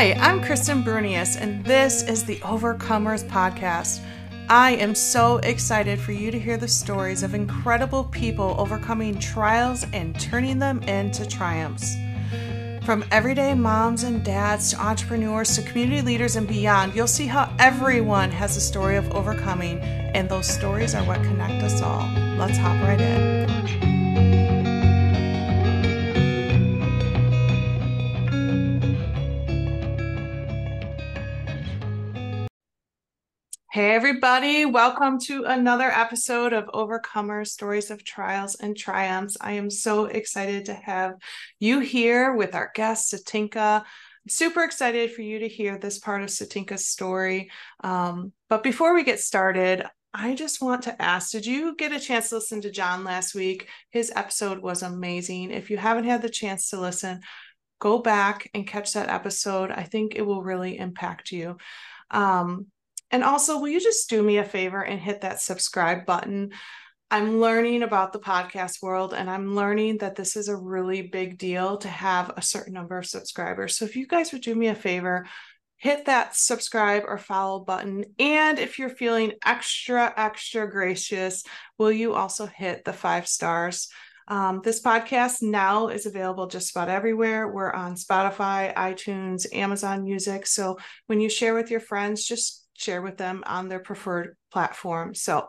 Hi, I'm Kristen Brunius, and this is the Overcomers Podcast. I am so excited for you to hear the stories of incredible people overcoming trials and turning them into triumphs. From everyday moms and dads to entrepreneurs to community leaders and beyond, you'll see how everyone has a story of overcoming, and those stories are what connect us all. Let's hop right in. Hey, everybody, welcome to another episode of Overcomers Stories of Trials and Triumphs. I am so excited to have you here with our guest, Satinka. I'm super excited for you to hear this part of Satinka's story. Um, but before we get started, I just want to ask Did you get a chance to listen to John last week? His episode was amazing. If you haven't had the chance to listen, go back and catch that episode. I think it will really impact you. Um, and also, will you just do me a favor and hit that subscribe button? I'm learning about the podcast world and I'm learning that this is a really big deal to have a certain number of subscribers. So if you guys would do me a favor, hit that subscribe or follow button. And if you're feeling extra, extra gracious, will you also hit the five stars? Um, this podcast now is available just about everywhere. We're on Spotify, iTunes, Amazon Music. So when you share with your friends, just share with them on their preferred platform. So,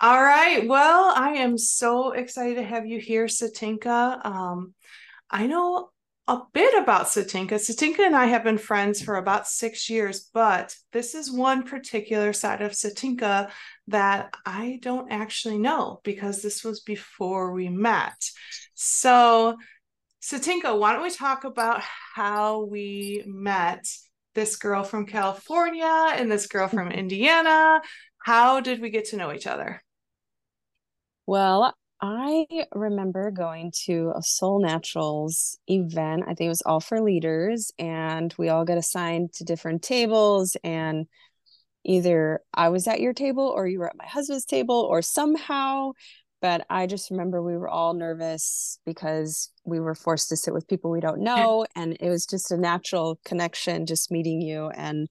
all right. Well, I am so excited to have you here, Satinka. Um, I know a bit about Satinka. Satinka and I have been friends for about six years, but this is one particular side of Satinka that I don't actually know because this was before we met. So, Satinka, why don't we talk about how we met this girl from California and this girl from Indiana. How did we get to know each other? Well, I remember going to a Soul Naturals event. I think it was all for leaders, and we all got assigned to different tables. And either I was at your table or you were at my husband's table, or somehow but I just remember we were all nervous because we were forced to sit with people we don't know. And it was just a natural connection, just meeting you. And,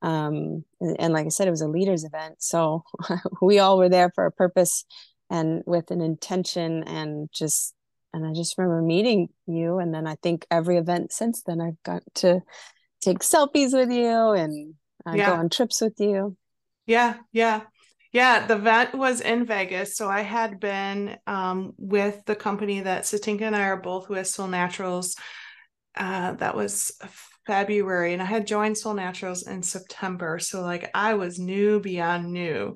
um, and, and like I said, it was a leaders event. So we all were there for a purpose and with an intention and just, and I just remember meeting you. And then I think every event since then, I've got to take selfies with you and uh, yeah. go on trips with you. Yeah. Yeah. Yeah, the vet was in Vegas. So I had been um, with the company that Satinka and I are both with, Soul Naturals. Uh, that was February. And I had joined Soul Naturals in September. So, like, I was new beyond new.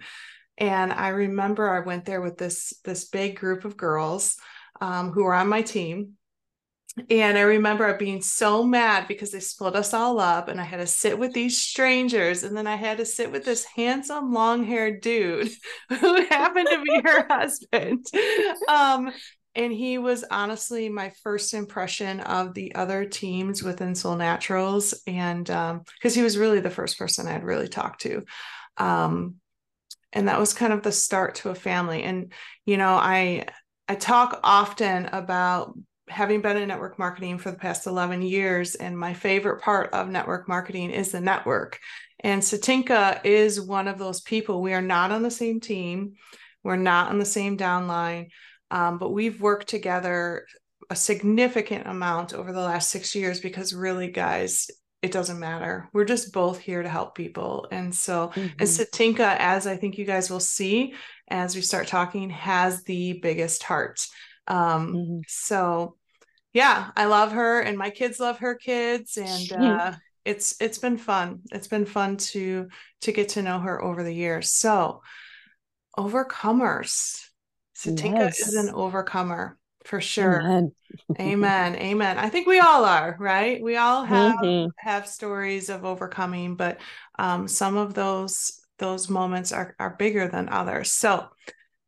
And I remember I went there with this this big group of girls um, who were on my team and I remember being so mad because they split us all up, and I had to sit with these strangers, and then I had to sit with this handsome, long haired dude who happened to be her husband. Um, and he was honestly my first impression of the other teams within Soul Naturals, and because um, he was really the first person I'd really talked to. Um, and that was kind of the start to a family. And you know, I I talk often about having been in network marketing for the past 11 years, and my favorite part of network marketing is the network. And Satinka is one of those people. We are not on the same team, we're not on the same downline, um, but we've worked together a significant amount over the last six years because really, guys, it doesn't matter. We're just both here to help people. And so, mm-hmm. and Satinka, as I think you guys will see as we start talking, has the biggest heart. Um, mm-hmm. So yeah, I love her, and my kids love her kids, and uh, it's it's been fun. It's been fun to to get to know her over the years. So, overcomers. Satinka yes. is an overcomer for sure. Amen. Amen. Amen. I think we all are, right? We all have mm-hmm. have stories of overcoming, but um, some of those those moments are are bigger than others. So,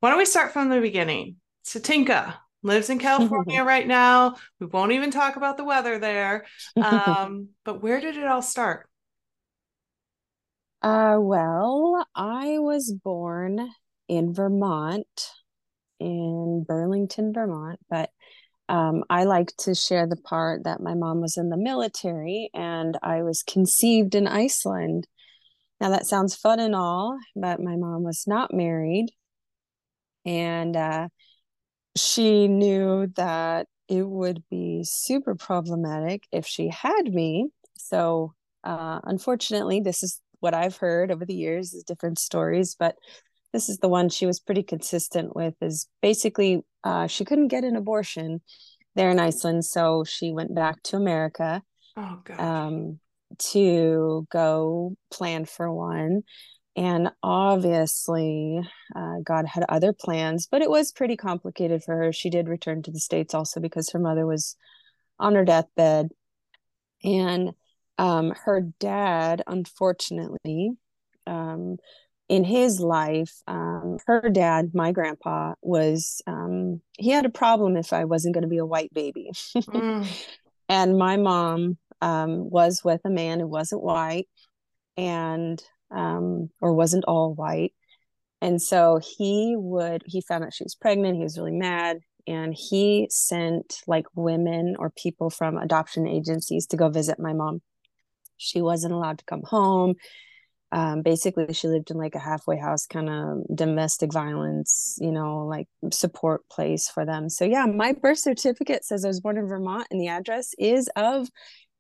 why don't we start from the beginning? Satinka, lives in California right now. We won't even talk about the weather there. Um, but where did it all start? Uh, well, I was born in Vermont, in Burlington, Vermont, but um, I like to share the part that my mom was in the military and I was conceived in Iceland. Now, that sounds fun and all, but my mom was not married. And uh, she knew that it would be super problematic if she had me. So, uh, unfortunately, this is what I've heard over the years is different stories, but this is the one she was pretty consistent with is basically uh, she couldn't get an abortion there in Iceland, so she went back to America oh, um, to go plan for one. And obviously, uh, God had other plans, but it was pretty complicated for her. She did return to the States also because her mother was on her deathbed. And um, her dad, unfortunately, um, in his life, um, her dad, my grandpa, was um, he had a problem if I wasn't going to be a white baby, mm. and my mom um, was with a man who wasn't white, and um, or wasn't all white, and so he would he found out she was pregnant. He was really mad, and he sent like women or people from adoption agencies to go visit my mom. She wasn't allowed to come home um, basically she lived in like a halfway house kind of domestic violence you know like support place for them so yeah my birth certificate says i was born in vermont and the address is of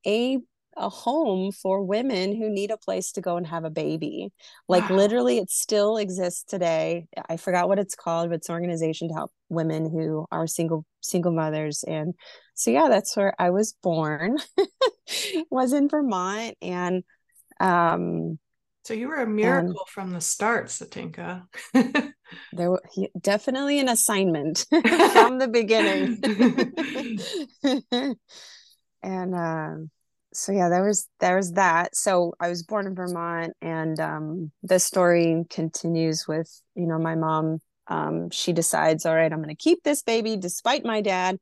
a a home for women who need a place to go and have a baby like wow. literally it still exists today i forgot what it's called but it's an organization to help women who are single single mothers and so yeah that's where i was born was in vermont and um so you were a miracle um, from the start, Satinka. there was definitely an assignment from the beginning. and um, so yeah, there was there was that. So I was born in Vermont, and um, the story continues with you know my mom. Um, she decides, all right, I'm going to keep this baby despite my dad.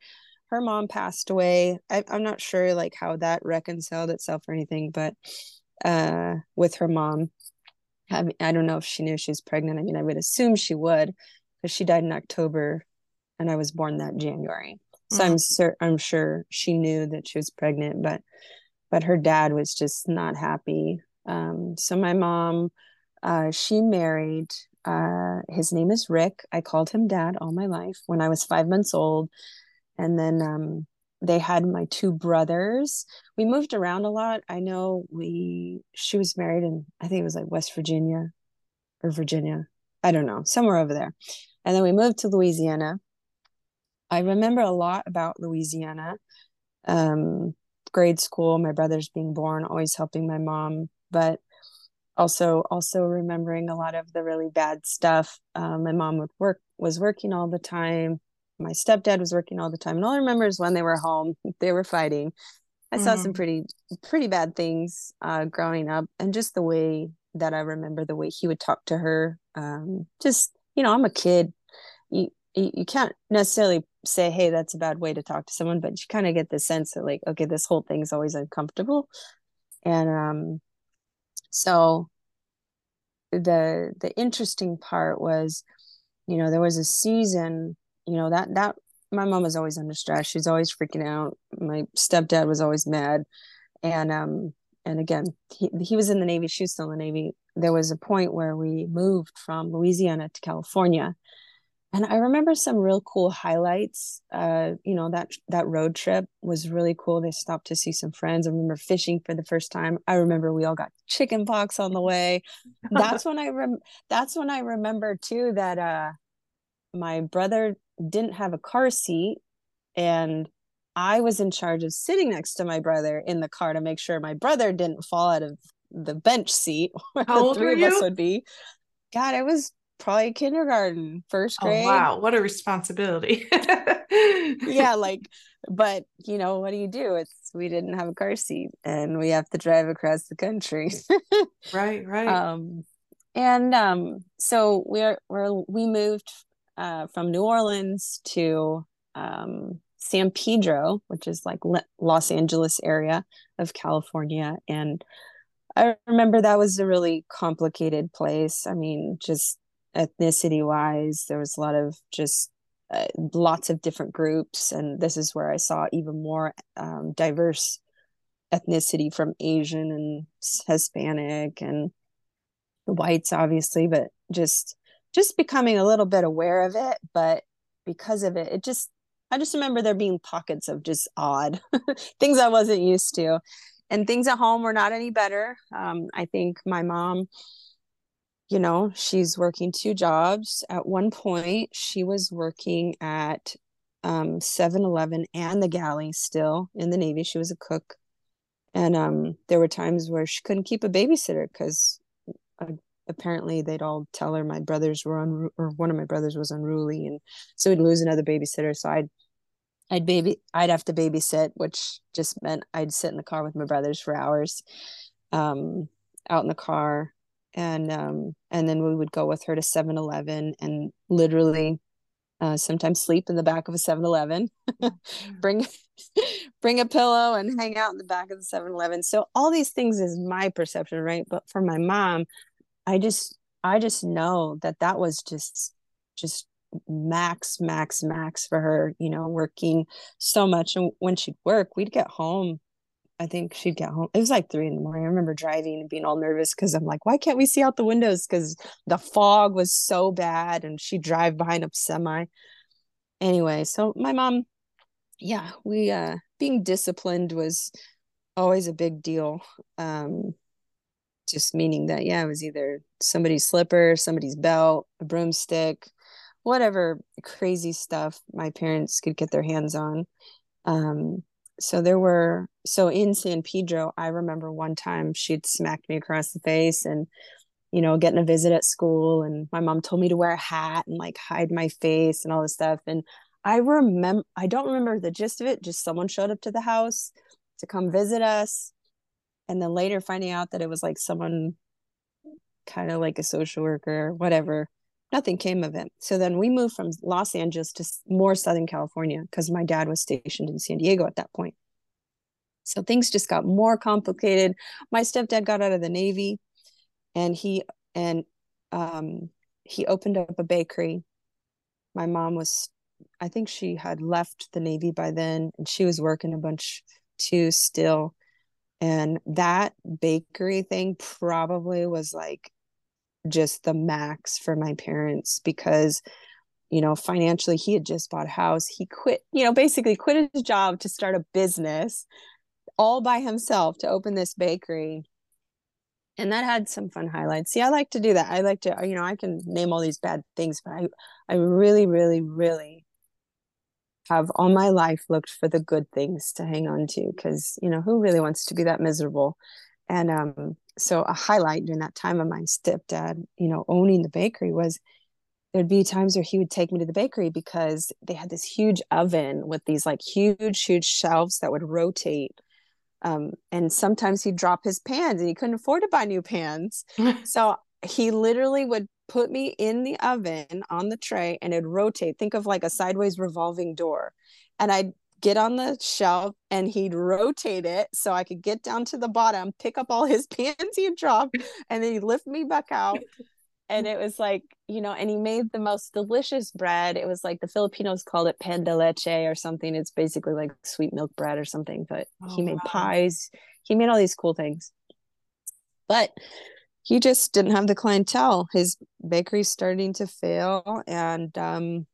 Her mom passed away. I, I'm not sure like how that reconciled itself or anything, but uh, with her mom. I don't know if she knew she was pregnant. I mean, I would assume she would because she died in October and I was born that January. So mm. I'm cer- I'm sure she knew that she was pregnant, but but her dad was just not happy. Um, so my mom, uh, she married. Uh, his name is Rick. I called him dad all my life when I was five months old, and then um, they had my two brothers. We moved around a lot. I know we she was married in I think it was like West Virginia or Virginia. I don't know, somewhere over there. And then we moved to Louisiana. I remember a lot about Louisiana. Um, grade school, my brothers being born, always helping my mom, but also also remembering a lot of the really bad stuff. Um, my mom would work was working all the time my stepdad was working all the time and all i remember is when they were home they were fighting i mm-hmm. saw some mm-hmm. pretty pretty bad things uh, growing up and just the way that i remember the way he would talk to her um, just you know i'm a kid you, you can't necessarily say hey that's a bad way to talk to someone but you kind of get the sense that like okay this whole thing's always uncomfortable. And um so the the interesting part was you know there was a season you know that that my mom was always under stress. She's always freaking out. My stepdad was always mad. And um and again he, he was in the navy. She was still in the navy. There was a point where we moved from louisiana to california and i remember some real cool highlights uh you know that that road trip was really cool they stopped to see some friends i remember fishing for the first time i remember we all got chicken pox on the way that's when i rem that's when i remember too that uh my brother didn't have a car seat and I was in charge of sitting next to my brother in the car to make sure my brother didn't fall out of the bench seat where How the three of you? us would be. God, I was probably kindergarten, first oh, grade. Oh, wow, what a responsibility. yeah, like, but you know, what do you do? It's we didn't have a car seat and we have to drive across the country. right, right. Um and um so we're we're we moved uh, from New Orleans to um, San Pedro, which is like Los Angeles area of California. And I remember that was a really complicated place. I mean, just ethnicity wise, there was a lot of just uh, lots of different groups and this is where i saw even more um, diverse ethnicity from asian and hispanic and the whites obviously but just just becoming a little bit aware of it but because of it it just i just remember there being pockets of just odd things i wasn't used to and things at home were not any better. Um, i think my mom you know, she's working two jobs. At one point, she was working at um 7-Eleven and the galley still in the Navy. She was a cook. And um there were times where she couldn't keep a babysitter because uh, apparently they'd all tell her my brothers were on or one of my brothers was unruly and so we'd lose another babysitter. So I'd I'd baby I'd have to babysit, which just meant I'd sit in the car with my brothers for hours. Um out in the car and um, and then we would go with her to 7-Eleven and literally uh, sometimes sleep in the back of a 7-Eleven, bring bring a pillow and hang out in the back of the 7-Eleven. So all these things is my perception, right? But for my mom, I just I just know that that was just just max max max for her you know working so much and when she'd work we'd get home I think she'd get home. It was like three in the morning. I remember driving and being all nervous because I'm like, why can't we see out the windows? Because the fog was so bad and she'd drive behind a semi. Anyway, so my mom, yeah, we uh being disciplined was always a big deal. Um just meaning that yeah, it was either somebody's slipper, somebody's belt, a broomstick, whatever crazy stuff my parents could get their hands on. Um so there were so in San Pedro, I remember one time she'd smacked me across the face and you know, getting a visit at school and my mom told me to wear a hat and like hide my face and all this stuff. And I remember I don't remember the gist of it, just someone showed up to the house to come visit us. And then later finding out that it was like someone kind of like a social worker, whatever. Nothing came of it. So then we moved from Los Angeles to more Southern California because my dad was stationed in San Diego at that point. So things just got more complicated. My stepdad got out of the Navy and he and um he opened up a bakery. My mom was I think she had left the Navy by then and she was working a bunch too still. And that bakery thing probably was like just the max for my parents because you know financially he had just bought a house. He quit you know basically quit his job to start a business all by himself to open this bakery. And that had some fun highlights. See i like to do that. I like to you know i can name all these bad things but i i really really really have all my life looked for the good things to hang on to because you know who really wants to be that miserable and um so a highlight during that time of my stepdad you know owning the bakery was there'd be times where he would take me to the bakery because they had this huge oven with these like huge huge shelves that would rotate um, and sometimes he'd drop his pans and he couldn't afford to buy new pans. So he literally would put me in the oven on the tray and it'd rotate. Think of like a sideways revolving door. And i'd get on the shelf and he'd rotate it so I could get down to the bottom, pick up all his pans he had dropped, and then he'd lift me back out. And it was like, you know, and he made the most delicious bread. It was like the Filipinos called it pan de leche or something. It's basically like sweet milk bread or something, but oh, he made wow. pies. He made all these cool things. But he just didn't have the clientele. His bakery's starting to fail. And um,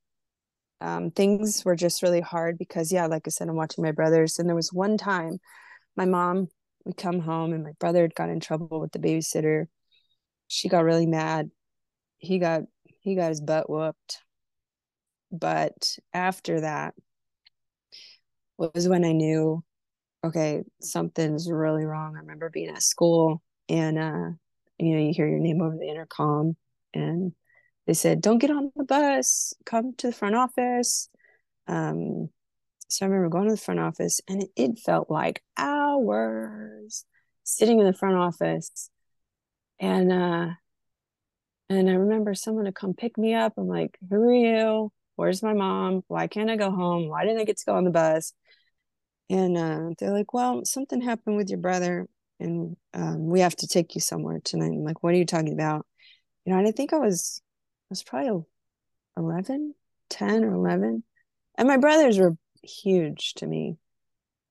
um, things were just really hard because yeah like i said i'm watching my brothers and there was one time my mom would come home and my brother had got in trouble with the babysitter. She got really mad. He got he got his butt whooped. But after that was when i knew okay something's really wrong. I remember being at school and uh you know you hear your name over the intercom and they said, don't get on the bus, come to the front office. Um, so I remember going to the front office and it, it felt like hours sitting in the front office. And uh and I remember someone to come pick me up. I'm like, who are you? Where's my mom? Why can't I go home? Why didn't I get to go on the bus? And uh, they're like, well, something happened with your brother and um, we have to take you somewhere tonight. I'm like, what are you talking about? You know, and I think I was was probably 11, 10 or 11. And my brothers were huge to me.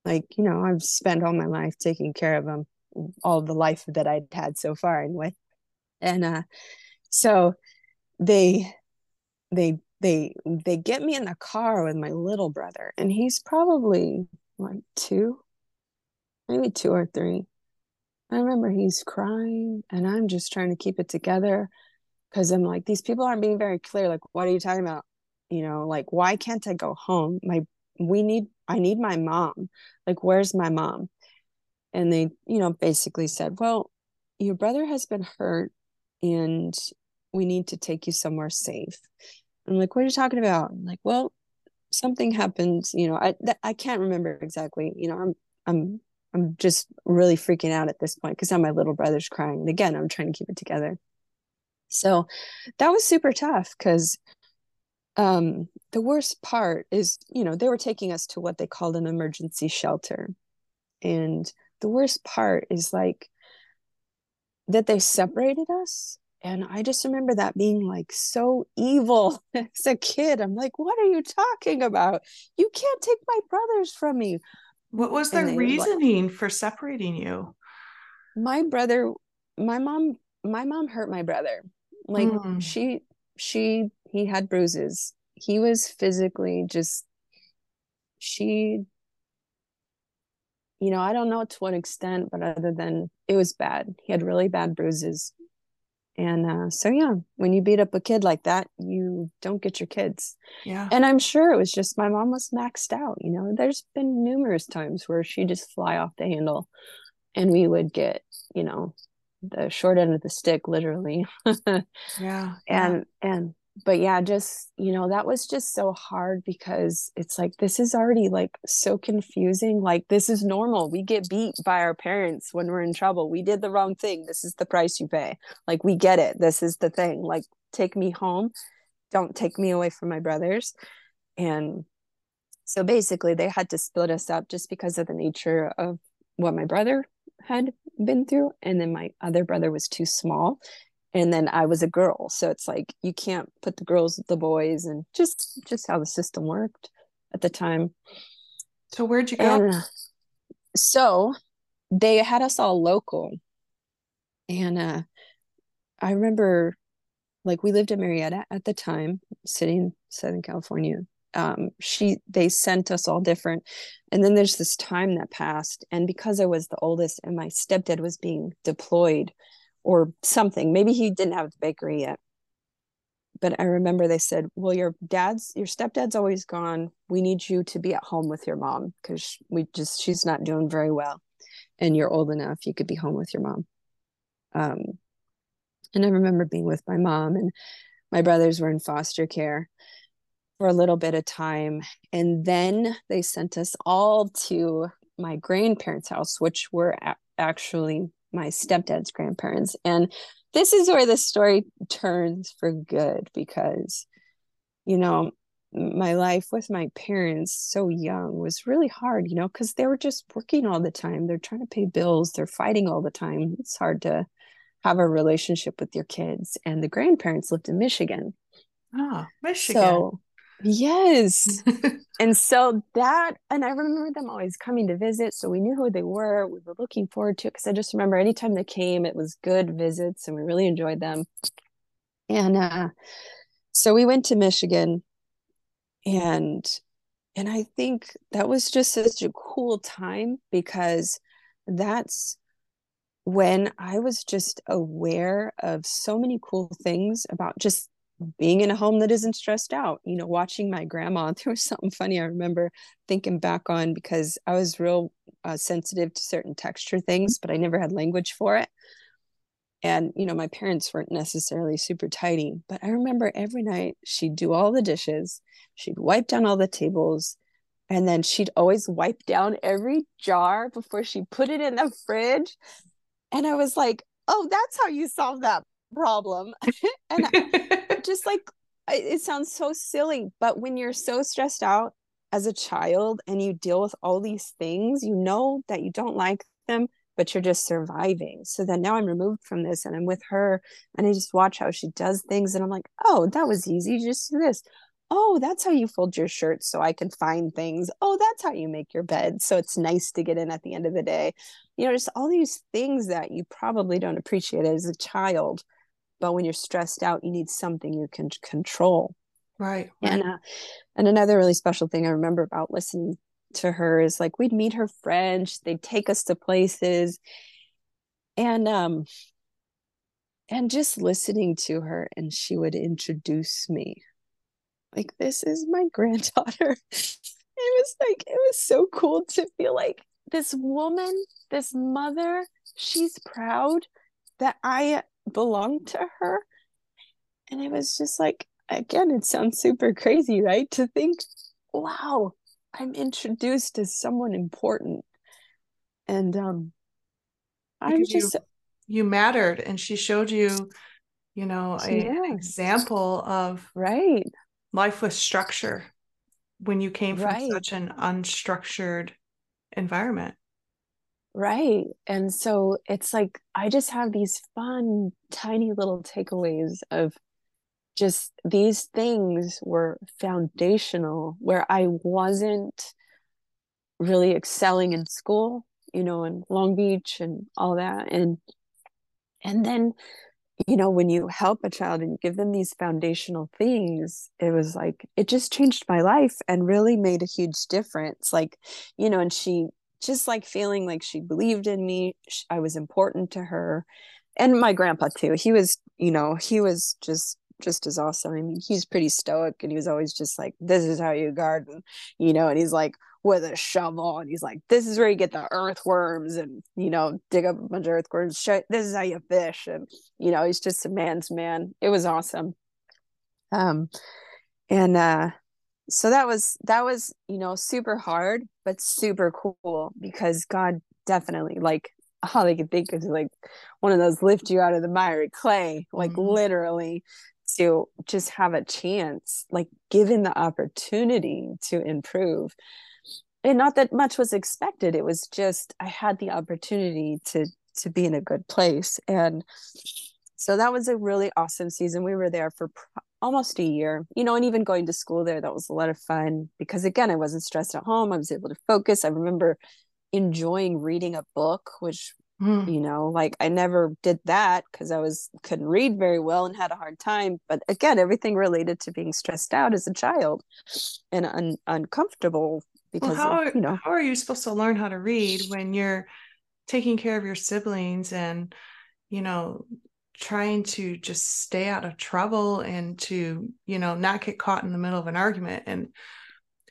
Like, you know, I've spent all my life taking care of them, all the life that I'd had so far anyway. And uh so they they they they get me in the car with my little brother and he's probably like 2 maybe 2 or 3 I remember he's crying and I'm just trying to keep it together because I'm like, these people aren't being very clear. Like, what are you talking about? You know, like, why can't I go home? My, we need, I need my mom. Like, where's my mom? And they, you know, basically said, well, your brother has been hurt and we need to take you somewhere safe. I'm like, what are you talking about? I'm like, well, something happened. You know, I, I can't remember exactly. You know, I'm, I'm I'm just really freaking out at this point because now my little brother's crying. And again, I'm trying to keep it together. So that was super tough because um, the worst part is, you know, they were taking us to what they called an emergency shelter. And the worst part is like that they separated us. And I just remember that being like so evil as a kid. I'm like, what are you talking about? You can't take my brothers from me. What was their reasoning like, for separating you? My brother, my mom, my mom hurt my brother. Like mm. she, she, he had bruises. He was physically just, she, you know, I don't know to what extent, but other than it was bad. He had really bad bruises. And uh, so, yeah, when you beat up a kid like that, you don't get your kids. Yeah. And I'm sure it was just my mom was maxed out. You know, there's been numerous times where she just fly off the handle and we would get, you know, the short end of the stick, literally. yeah. And, yeah. and, but yeah just you know that was just so hard because it's like this is already like so confusing. Like this is normal. We get beat by our parents when we're in trouble. We did the wrong thing. This is the price you pay. Like we get it. This is the thing. Like take me home. Don't take me away from my brothers. And so basically they had to split us up just because of the nature of what my brother had been through and then my other brother was too small and then I was a girl. So it's like you can't put the girls with the boys and just just how the system worked at the time. So where'd you go? And so they had us all local. And uh I remember like we lived in Murrieta at the time, sitting in Southern California. Um, she they sent us all different and then there's this time that passed and because i was the oldest and my stepdad was being deployed or something. Maybe he didn't have the bakery yet. But I remember they said, "Well, your dad's your stepdad's always gone. We need you to be at home with your mom because we just she's not doing very well, and you're old enough. You could be home with your mom." Um, and I remember being with my mom, and my brothers were in foster care for a little bit of time, and then they sent us all to my grandparents' house, which were a- actually my stepdad's grandparents. And this is where the story turns for good because, you know, my life with my parents so young was really hard, you know, because they were just working all the time. They're trying to pay bills, they're fighting all the time. It's hard to have a relationship with your kids. And the grandparents lived in Michigan. Oh, Michigan. So Yes. and so that, and I remember them always coming to visit. So we knew who they were. We were looking forward to it because I just remember anytime they came, it was good visits and we really enjoyed them. And uh, so we went to Michigan and and I think that was just such a cool time because that's when I was just aware of so many cool things about just being in a home that isn't stressed out you know watching my grandma there was something funny i remember thinking back on because i was real uh, sensitive to certain texture things but i never had language for it. And you know my parents weren't necessarily super tidy but i remember every night she'd do all the dishes she'd wipe down all the tables and then she'd always wipe down every jar before she put it in the fridge. And i was like oh that's how you solve that problem and just like it sounds so silly but when you're so stressed out as a child and you deal with all these things you know that you don't like them but you're just surviving so then now i'm removed from this and i'm with her and i just watch how she does things and i'm like oh that was easy just do this oh, that's how you fold your shirt so I can find things. Oh, that's how you make your bed. So it's nice to get in at the end of the day. You know, just all these things that you probably don't appreciate as a child. But when you're stressed out, you need something you can control. Right. right. And uh, and another really special thing I remember about listening to her is like we'd meet her friends, they'd take us to places. And um and just listening to her and she would introduce me like this is my granddaughter it was like it was so cool to feel like this woman this mother she's proud that i belong to her and it was just like again it sounds super crazy right to think wow i'm introduced as someone important and um i'm just you, you mattered and she showed you you know a, yeah. an example of right life with structure when you came from right. such an unstructured environment. Right. And so it's like I just have these fun, tiny little takeaways of just these things were foundational where I wasn't really excelling in school, you know, in Long Beach and all that. And and then you know when you help a child and give them these foundational things it was like it just changed my life and really made a huge difference like you know and she just like feeling like she believed in me i was important to her and my grandpa too he was you know he was just just as awesome i mean he's pretty stoic and he was always just like this is how you garden you know and he's like with a shovel and he's like this is where you get the earthworms and you know dig up a bunch of earthworms this is how you fish and you know he's just a man's man it was awesome. Um and uh so that was that was you know super hard but super cool because god definitely like all I could think is like one of those lift you out of the miry clay, like mm-hmm. literally to just have a chance, like given the opportunity to improve. And not that much was expected. It was just i had the opportunity to to be in a good place. And so that was a really awesome season. We were there for almost a year you know and even going to school there that was a lot of fun because again i wasn't stressed at home. I was able to focus. I remember enjoying reading a book which mm. you know like i never did that because i was couldn't read very well and had a hard time. But again everything related to being stressed out as a child and un- uncomfortable because well, how are, you know. how are you supposed to learn how to read when you're taking care of your siblings and you know trying to just stay out of trouble and to you know not get caught in the middle of an argument and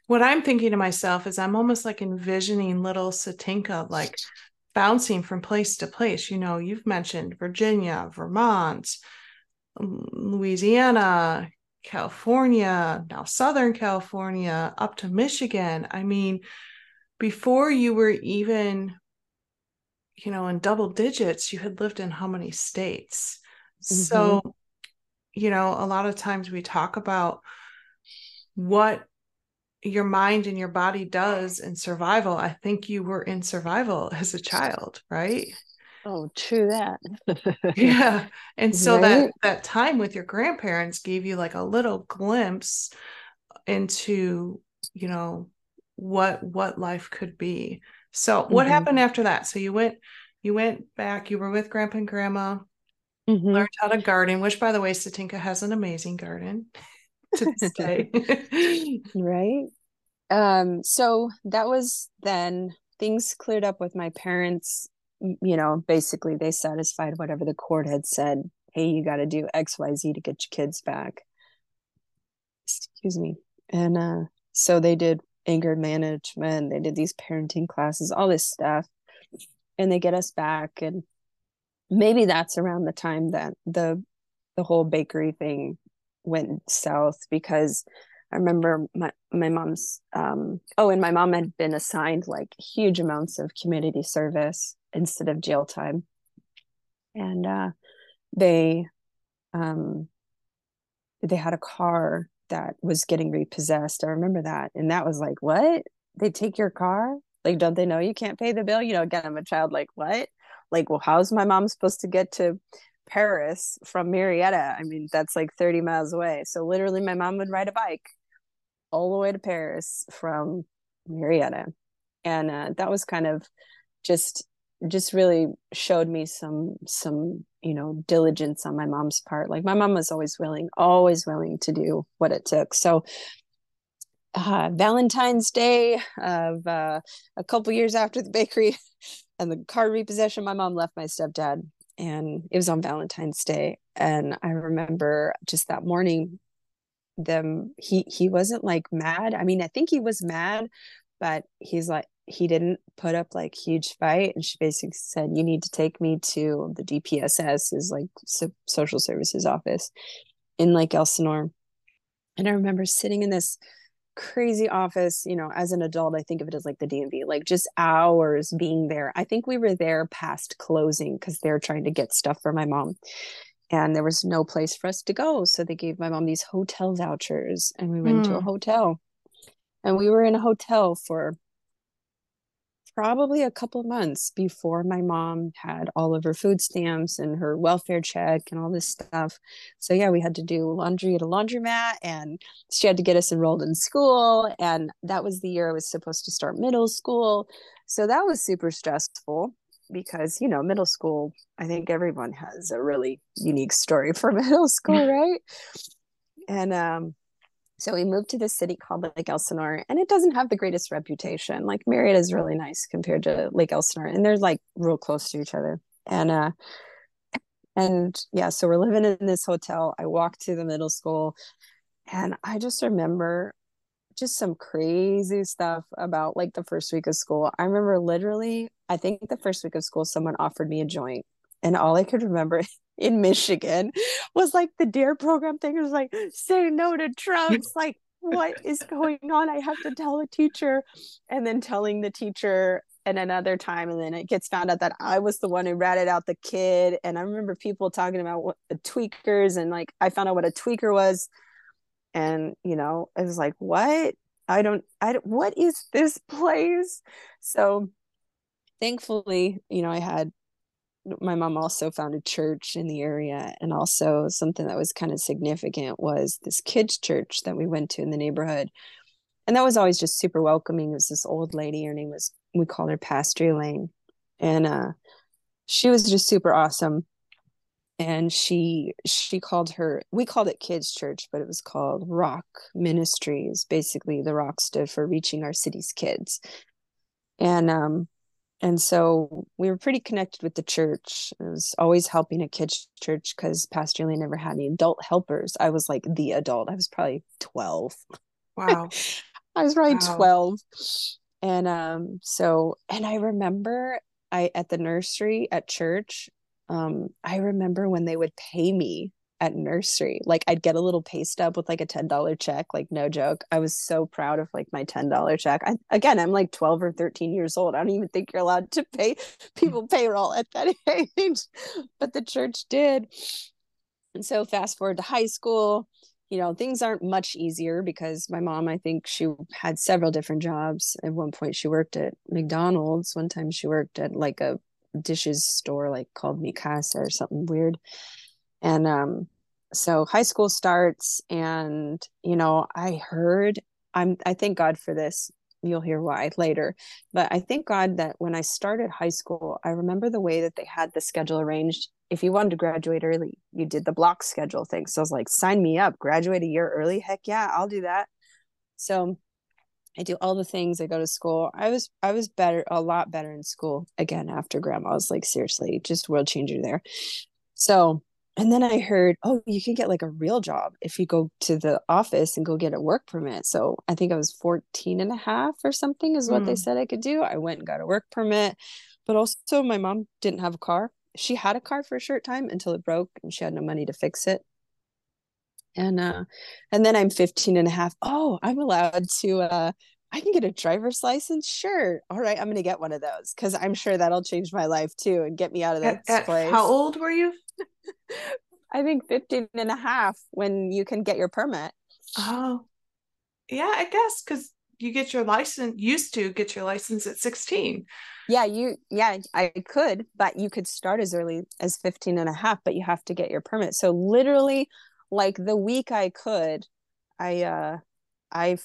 what i'm thinking to myself is i'm almost like envisioning little satinka like bouncing from place to place you know you've mentioned virginia vermont louisiana California, now Southern California, up to Michigan. I mean, before you were even, you know, in double digits, you had lived in how many states? Mm-hmm. So, you know, a lot of times we talk about what your mind and your body does in survival. I think you were in survival as a child, right? Oh, true that. yeah. And so right? that that time with your grandparents gave you like a little glimpse into, you know, what what life could be. So what mm-hmm. happened after that? So you went you went back, you were with grandpa and grandma, mm-hmm. learned how to garden, which by the way, Satinka has an amazing garden to this day. right. Um, so that was then things cleared up with my parents you know, basically they satisfied whatever the court had said. Hey, you got to do X, Y, Z to get your kids back. Excuse me. And uh, so they did anger management. They did these parenting classes, all this stuff, and they get us back. And maybe that's around the time that the the whole bakery thing went south because I remember my my mom's um oh and my mom had been assigned like huge amounts of community service instead of jail time. And uh, they um, they had a car that was getting repossessed. I remember that, and that was like, what? They take your car? Like, don't they know you can't pay the bill? You know, again, I'm a child. Like, what? Like, well, how's my mom supposed to get to Perris from Murrieta? I mean, that's like 30 miles away. So literally, my mom would ride a bike all the way to Perris from Murrieta. And uh, that was kind of just just really showed me some some you know diligence on my mom's part. Like my mom was always willing always willing to do what it took. So uh, valentine's day of uh, a couple years after the bakery and the car repossession my mom left my stepdad and it was on valentine's day. And i remember just that morning them he he wasn't like mad. I mean i think he was mad but he's like he didn't put up like huge fight and she basically said you need to take me to the dpss is like so- social services office in like elsinore and i remember sitting in this crazy office you know as an adult i think of it as like the dmv like just hours being there i think we were there past closing because they're trying to get stuff for my mom and there was no place for us to go so they gave my mom these hotel vouchers and we went mm. to a hmm. hotel and we were in a hotel for probably a couple months before my mom had all of her food stamps and her welfare check and all this stuff. So yeah, we had to do laundry at a laundromat and she had to get us enrolled in school and that was the year I was supposed to start middle school. So that was super stressful because you know middle school i think everyone has a really unique story for middle school right and um so we moved to this city called Lake Elsinore, and it doesn't have the greatest reputation. Like Murrieta is really nice compared to Lake Elsinore, and they're like real close to each other. And uh, and yeah, so we're living in this hotel. I walked to the middle school, and I just remember just some crazy stuff about like the first week of school. I remember literally, I think the first week of school, someone offered me a joint, and all I could remember in Michigan was like the DARE program thing. It was like, say no to drugs. like, what is going on? I have to tell a teacher. And then telling the teacher and another time. And then it gets found out that I was the one who ratted out the kid. And I remember people talking about what the tweakers and like I found out what a tweaker was. And, you know, it was like, what? I don't, I don't, what is this place? So thankfully, you know, I had my mom also found a church in the area and also something that was kind of significant was this kids church that we went to in the neighborhood. And that was always just super welcoming. It was this old lady her name was we called her pastor elaine. And uh she was just super awesome. And she she called her we called it kids church but it was called rock ministries. Basically the rock stood for reaching our city's kids. And um and so we were pretty connected with the church. I was always helping a kids church because Pastor Lee never had any adult helpers. I was like the adult. I was probably 12. Wow. I was probably wow. 12. And um so and I remember I at the nursery at church, um, I remember when they would pay me at nursery. Like I'd get a little pay stub with like a $10 check, like no joke. I was so proud of like my $10 check. I, again, I'm like 12 or 13 years old. I don't even think you're allowed to pay people payroll at that age, but the church did. And so fast forward to high school, you know, things aren't much easier because my mom, I think she had several different jobs. At one point she worked at McDonald's. One time she worked at like a dishes store like called Mikasa or something weird and um so high school starts and you know i heard i'm i thank god for this. You'll hear why later. But i thank god that when i started high school i remember the way that they had the schedule arranged. If you wanted to graduate early you did the block schedule thing. So i was like sign me up. Graduate a year early? Heck yeah i'll do that. So i do all the things. I go to school. I was i was better a lot better in school again after grandma. I was like seriously just world changer there. So and then I heard, oh, you can get like a real job if you go to the office and go get a work permit. So I think I was 14 and a half or something is what mm. they said I could do. I went and got a work permit. But also, my mom didn't have a car. She had a car for a short time until it broke and she had no money to fix it. And uh and then I'm 15 and a half. Oh, I'm allowed to uh I can get a driver's license. Sure. All right. I'm going to get one of those because I'm sure that'll change my life too and get me out of that at, place. At how old were you? I think 15 and a half when you can get your permit. Oh, yeah, I guess because you get your license, used to get your license at 16. Yeah, you, yeah, I could, but you could start as early as 15 and a half, but you have to get your permit. So literally, like the week I could, I, uh, I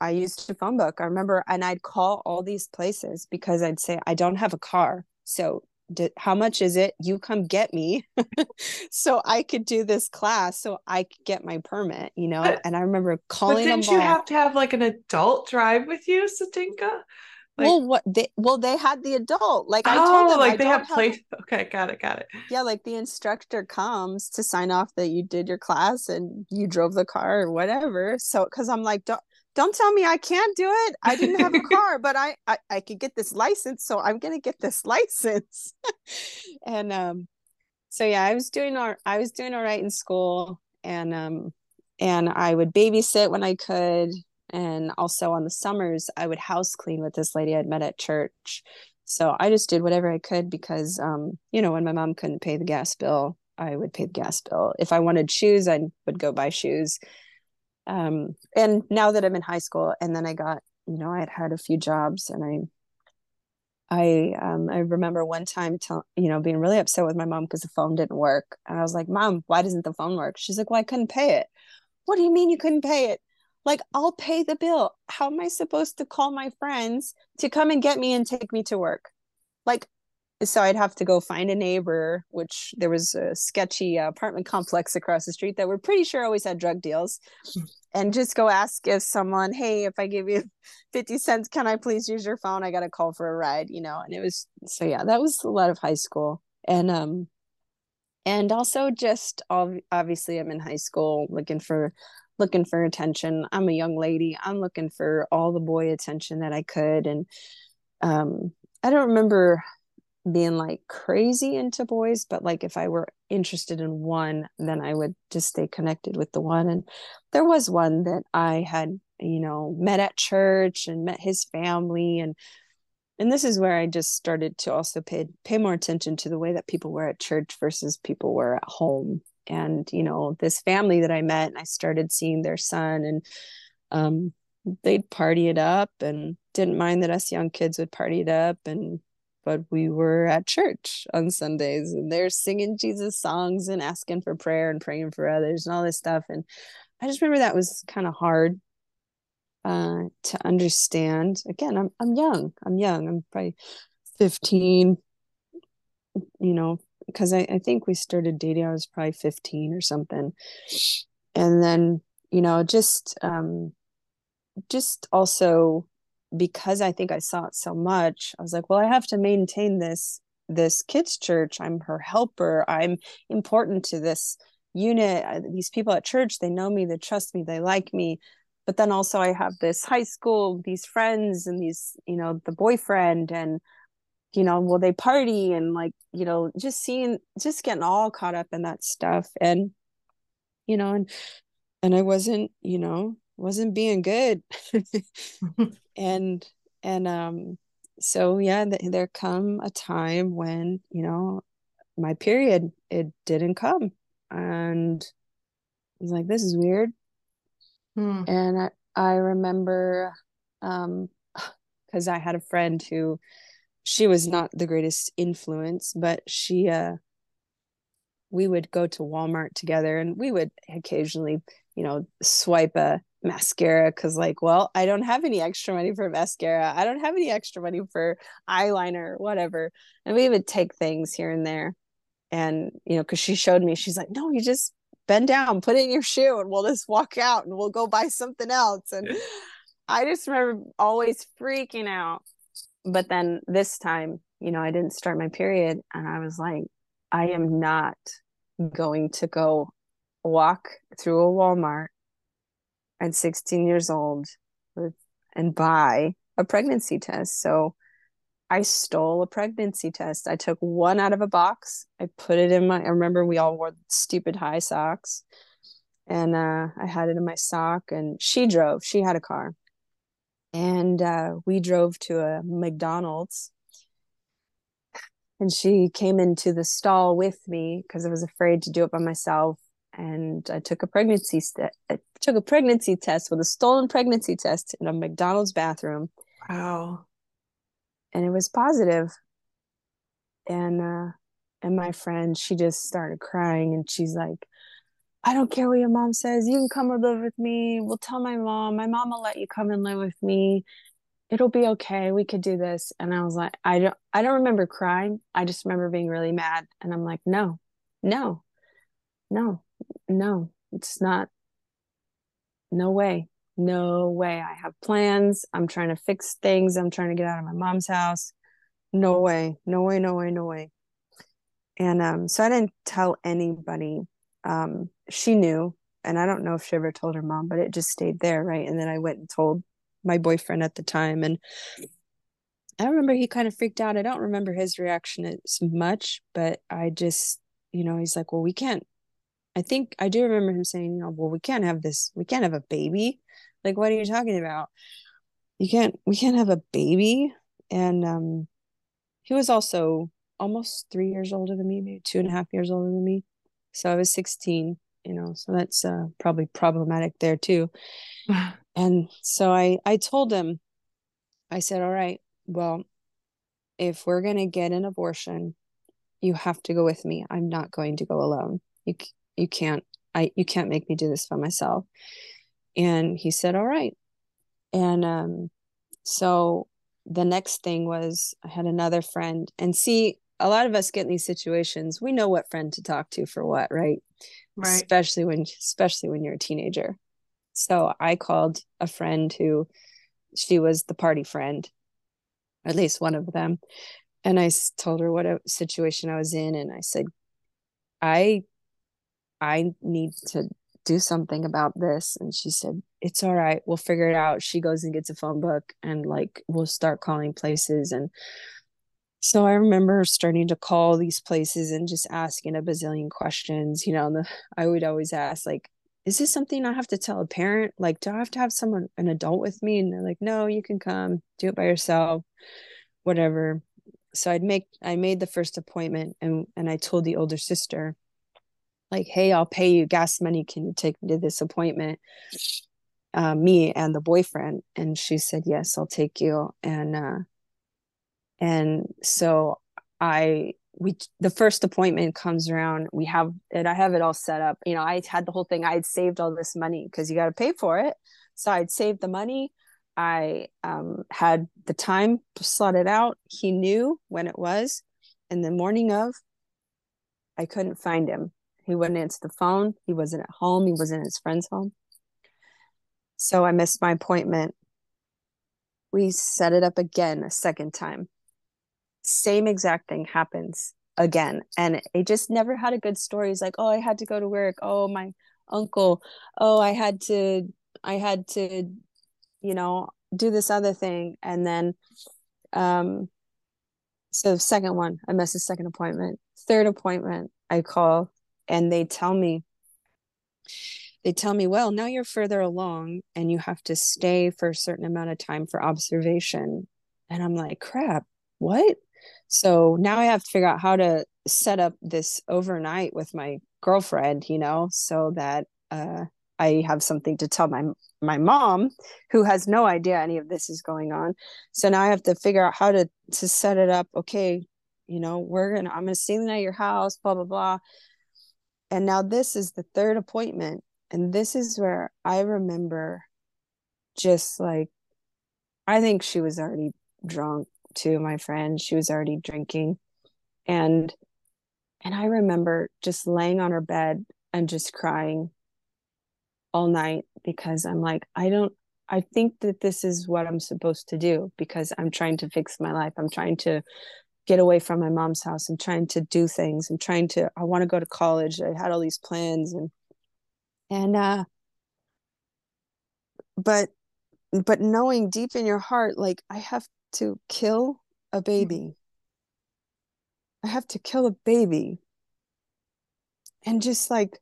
I used a phone book. I remember, and I'd call all these places because I'd say, I don't have a car. So, did, how much is it? You come get me so I could do this class so I could get my permit, you know? But, and I remember calling but didn't you have to have like an adult drive with you, Satinka? Like, well, what they well they had the adult like I oh, told them like I they have place. Okay, got it, got it. Yeah, like the instructor comes to sign off that you did your class and you drove the car or whatever. So, because I'm like, don't don't tell me I can't do it. I didn't have a car, but I, I I could get this license, so I'm gonna get this license. and um, so yeah, I was doing all I was doing all right in school, and um, and I would babysit when I could and also on the summers i would house clean with this lady i'd met at church so i just did whatever i could because um, you know when my mom couldn't pay the gas bill i would pay the gas bill if i wanted shoes i would go buy shoes um, and now that i'm in high school and then i got you know i had had a few jobs and i I um I remember one time tell you know being really upset with my mom because the phone didn't work and I was like mom why doesn't the phone work she's like well I couldn't pay it what do you mean you couldn't pay it like, I'll pay the bill. How am I supposed to call my friends to come and get me and take me to work? Like, so I'd have to go find a neighbor, which there was a sketchy apartment complex across the street that we're pretty sure always had drug deals, and just go ask if someone, hey, if I give you 50 cents, can I please use your phone? I got a call for a ride, you know? And it was, so yeah, that was a lot of high school. And, um, and also just all obviously i'm in high school looking for looking for attention. I'm a young lady. I'm looking for all the boy attention that I could. And um, I don't remember being like crazy into boys, but like if I were interested in one, then I would just stay connected with the one. And there was one that I had, you know, met at church and met his family and and this is where I just started to also pay pay more attention to the way that people were at church versus people were at home and you know this family that i met and i started seeing their son and um, they'd party it up and didn't mind that us young kids would party it up and but we were at church on sundays and they're singing jesus songs and asking for prayer and praying for others and all this stuff and i just remember that was kind of hard uh, to understand. Again i'm i'm young i'm young i'm probably 15 you know because I, I think we started dating i was probably 15 or something and then you know just um just also because i think i saw it so much i was like well i have to maintain this this kids church. I'm her helper. I'm important to this unit. These people at church they know me they trust me they like me. But then also i have this high school these friends and these you know the boyfriend and you know will they party? And like you know just seeing just getting all caught up in that stuff. And you know and and i wasn't you know wasn't being good. And and um so yeah th- there come a time when you know my period it didn't come. And I was like this is weird. Hmm. and i i remember um because i had a friend who she was not the greatest influence, but she uh we would go to Walmart together and we would occasionally, you know, swipe a mascara because like well i don't have any extra money for mascara. I don't have any extra money for eyeliner whatever. And we would take things here and there. And you know because she showed me she's like no you just bend down put it in your shoe and we'll just walk out and we'll go buy something else. And i just remember always freaking out. But then this time you know i didn't start my period and i was like i am not going to go walk through a walmart at 16 years old with, and buy a pregnancy test. So i stole a pregnancy test. I took one out of a box. I put it in my i remember we all wore stupid high socks. And uh, i had it in my sock and she drove she had a car. And uh, we drove to a McDonald's. And she came into the stall with me because I was afraid to do it by myself. And I took a pregnancy st- I took a pregnancy test with a stolen pregnancy test in a McDonald's bathroom. Wow! And it was positive. And uh, and my friend, she just started crying, and she's like, I don't care what your mom says. You can come and live with me. We'll tell my mom. My mom will let you come and live with me. It'll be okay. We could do this. And I was like, I don't I don't remember crying. I just remember being really mad. And I'm like, no, no, no, no. It's not no way. No way. I have plans. I'm trying to fix things. I'm trying to get out of my mom's house. No way. No way, no way, no way. And um, so I didn't tell anybody. Um, she knew, and I don't know if she ever told her mom, but it just stayed there, right? And then I went and told my boyfriend at the time, and I remember he kind of freaked out. I don't remember his reaction as much, but I just, you know, he's like, "Well, we can't." I think I do remember him saying, "You know, well, we can't have this. We can't have a baby. Like, what are you talking about? You can't. We can't have a baby." And um, he was also almost three years older than me, maybe two and a half years older than me. So I was 16, you know, so that's uh, probably problematic there too. and so I, I told him, I said, all right, well, if we're going to get an abortion, you have to go with me. I'm not going to go alone. You, you can't, I, you can't make me do this by myself. And he said, all right. And, um, so the next thing was I had another friend. And see a lot of us get in these situations we know what friend to talk to for what right? Right. Especially when especially when you're a teenager. So i called a friend who she was the party friend at least one of them. And i told her what a situation i was in and i said i i need to do something about this and she said it's all right we'll figure it out she goes and gets a phone book and like we'll start calling places and so I remember starting to call these places and just asking a bazillion questions. You know, the, I would always ask, like, is this something I have to tell a parent? Like, do I have to have someone, an adult with me? And they're like, no, you can come, do it by yourself, whatever. So I'd make, I made the first appointment and, and I told the older sister, like, hey, I'll pay you gas money. Can you take me to this appointment? Uh, me and the boyfriend. And she said, yes, I'll take you. And, uh, and so i we the first appointment comes around we have it i have it all set up you know i had the whole thing i had saved all this money because you got to pay for it so i'd saved the money i um, had the time slotted out he knew when it was and the morning of i couldn't find him he wouldn't answer the phone. He wasn't at home. He wasn't at his friend's home. So i missed my appointment. We set it up again a second time. Same exact thing happens again. And it just never had a good story. It's like oh i had to go to work. Oh my uncle. Oh i had to i had to you know do this other thing. And then um so second one i missed the second appointment. Third appointment i call and they tell me they tell me well now you're further along and you have to stay for a certain amount of time for observation and i'm like crap what so now I have to figure out how to set up this overnight with my girlfriend, you know, so that uh, I have something to tell my my mom, who has no idea any of this is going on. So now I have to figure out how to to set it up. Okay, you know, we're gonna I'm gonna stay the night at your house, blah blah blah. And now this is the third appointment, and this is where I remember, just like, I think she was already drunk to my friend. She was already drinking. And and i remember just laying on her bed and just crying all night because i'm like i don't i think that this is what i'm supposed to do because i'm trying to fix my life. I'm trying to get away from my mom's house i'm trying to do things i'm trying to i want to go to college i had all these plans and and uh but but knowing deep in your heart like i have to kill a mm-hmm. baby. I have to kill a baby. And just like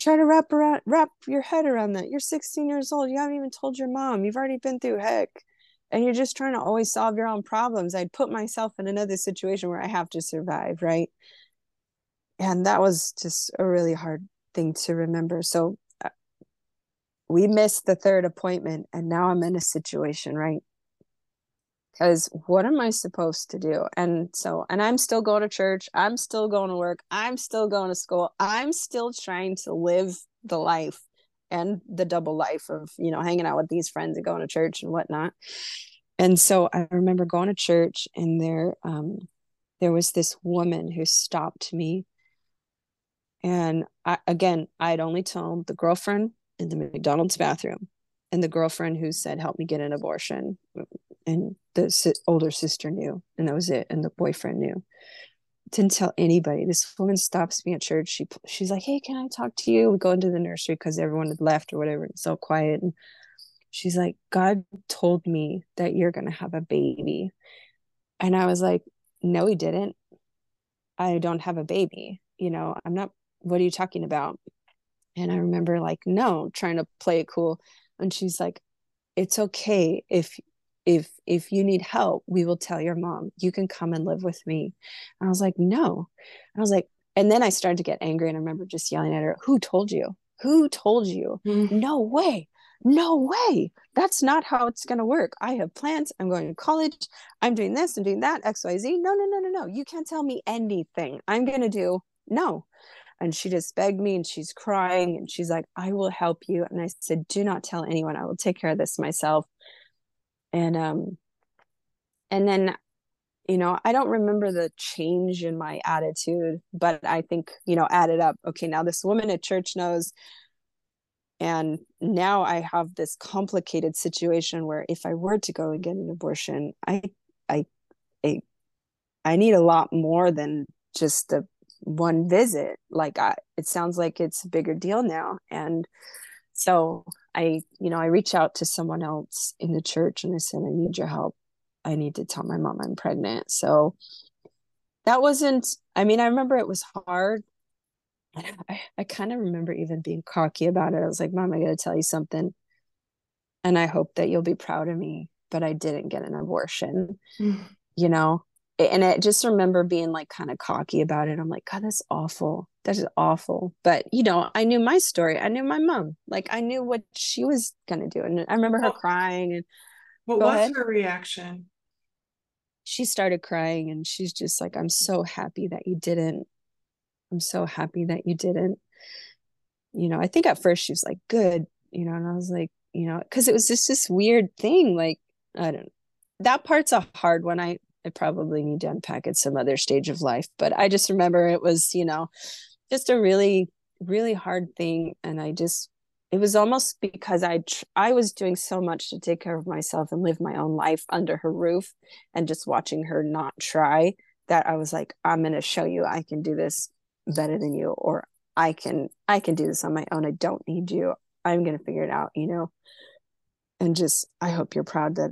try to wrap around wrap your head around that. You're 16 years old. You haven't even told your mom. You've already been through heck. And you're just trying to always solve your own problems. I'd put myself in another situation where I have to survive, right? And that was just a really hard thing to remember. So uh, we missed the third appointment and now I'm in a situation, right? because what am I supposed to do? And so, and I'm still going to church. I'm still going to work. I'm still going to school. I'm still trying to live the life and the double life of, you know, hanging out with these friends and going to church and whatnot. And so I remember going to church and there, um, there was this woman who stopped me. And I, again, I'd only told the girlfriend in the McDonald's bathroom and the girlfriend who said, help me get an abortion and the older sister knew and that was it and the boyfriend knew didn't tell anybody. This woman stops me at church. She she's like hey can i talk to you? We go into the nursery because everyone had left or whatever it's so quiet and she's like god told me that you're to have a baby. And i was like no he didn't. I don't have a baby you know i'm not what are you talking about? And i remember like no trying to play it cool. And she's like it's okay if if if you need help we will tell your mom you can come and live with me. And i was like no. I was like and then i started to get angry and i remember just yelling at her who told you? Who told you? Mm-hmm. no way. No way. That's not how it's going to work. I have plans. I'm going to college. I'm doing this and doing that xyz no no no no no. You can't tell me anything. I'm going to do no. And she just begged me and she's crying and she's like i will help you. And i said do not tell anyone. I will take care of this myself and um and then you know i don't remember the change in my attitude but i think you know added up okay now this woman at church knows. And now i have this complicated situation where if i were to go and get an abortion i i i, I need a lot more than just the one visit. Like I, it sounds like it's a bigger deal now. And so I, you know, I reach out to someone else in the church and I said, I need your help. I need to tell my mom I'm pregnant. So that wasn't, I mean, I remember it was hard. I, I kind of remember even being cocky about it. I was like, Mom, I got to tell you something. And I hope that you'll be proud of me, but I didn't get an abortion, mm. you know? And I just remember being like kind of cocky about it. I'm like, God, that's awful that is awful. But you know, I knew my story. I knew my mom. Like I knew what she was gonna do. And I remember her crying and what was ahead. her reaction? She started crying and she's just like, I'm so happy that you didn't. I'm so happy that you didn't. You know, I think at first she was like, good, you know, and I was like, you know, because it was just this weird thing. Like, I don't that part's a hard one. I I probably need to unpack at some other stage of life. But I just remember it was, you know, just a really really hard thing and i just it was almost because i tr- i was doing so much to take care of myself and live my own life under her roof and just watching her not try that i was like i'm going to show you i can do this better than you or i can i can do this on my own i don't need you i'm going to figure it out you know and just i hope you're proud that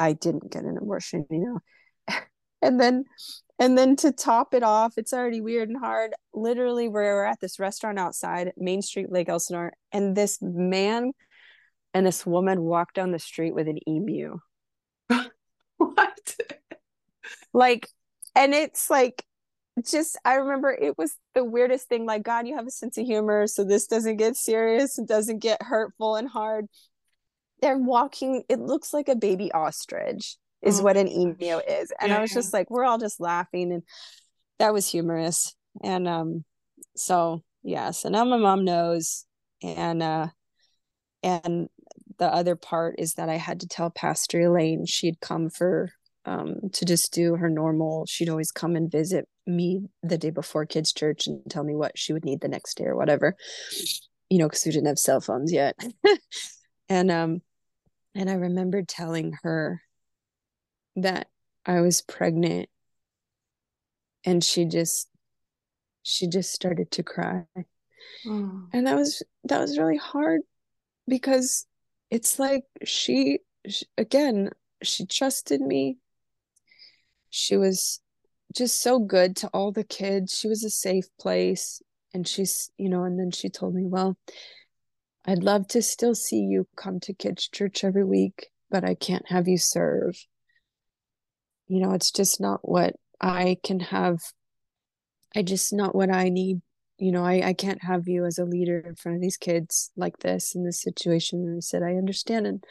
i didn't get an abortion you know and then and then to top it off, it's already weird and hard. Literally, we're at this restaurant outside Main Street, Lake Elsinore, and this man and this woman walk down the street with an emu. what? Like, and it's like, just I remember it was the weirdest thing. Like, God, you have a sense of humor, so this doesn't get serious, it doesn't get hurtful and hard. They're walking, it looks like a baby ostrich is oh, what an emu is. And yeah, I was just like, we're all just laughing and that was humorous. And um so yeah, so now my mom knows and uh and the other part is that I had to tell Pastor Elaine she'd come for um to just do her normal she'd always come and visit me the day before kids church and tell me what she would need the next day or whatever you know because we didn't have cell phones yet and um and i remembered telling her that I was pregnant and she just she just started to cry. Oh. And that was that was really hard because it's like she, she again she trusted me. She was just so good to all the kids. She was a safe place and she's, you know, and then she told me, "Well, I'd love to still see you come to kids church every week, but I can't have you serve." You know it's just not what i can have i just not what i need you know i i can't have you as a leader in front of these kids like this in this situation and i said i understand and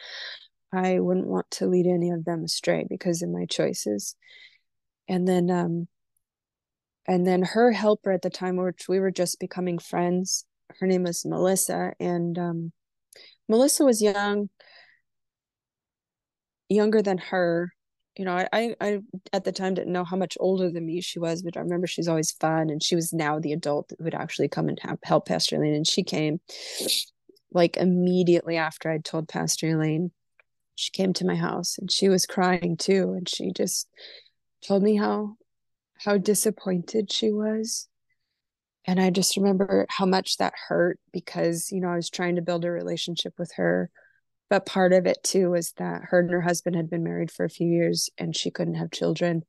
I wouldn't want to lead any of them astray because of my choices. And then um and then her helper at the time which we were just becoming friends her name was melissa and um melissa was young younger than her you know I, I at the time didn't know how much older than me she was but i remember she's always fun and she was now the adult that would actually come and help pastor elaine and she came like immediately after i'd told pastor elaine she came to my house and she was crying too and she just told me how how disappointed she was. And i just remember how much that hurt because you know i was trying to build a relationship with her but part of it too was that her and her husband had been married for a few years and she couldn't have children.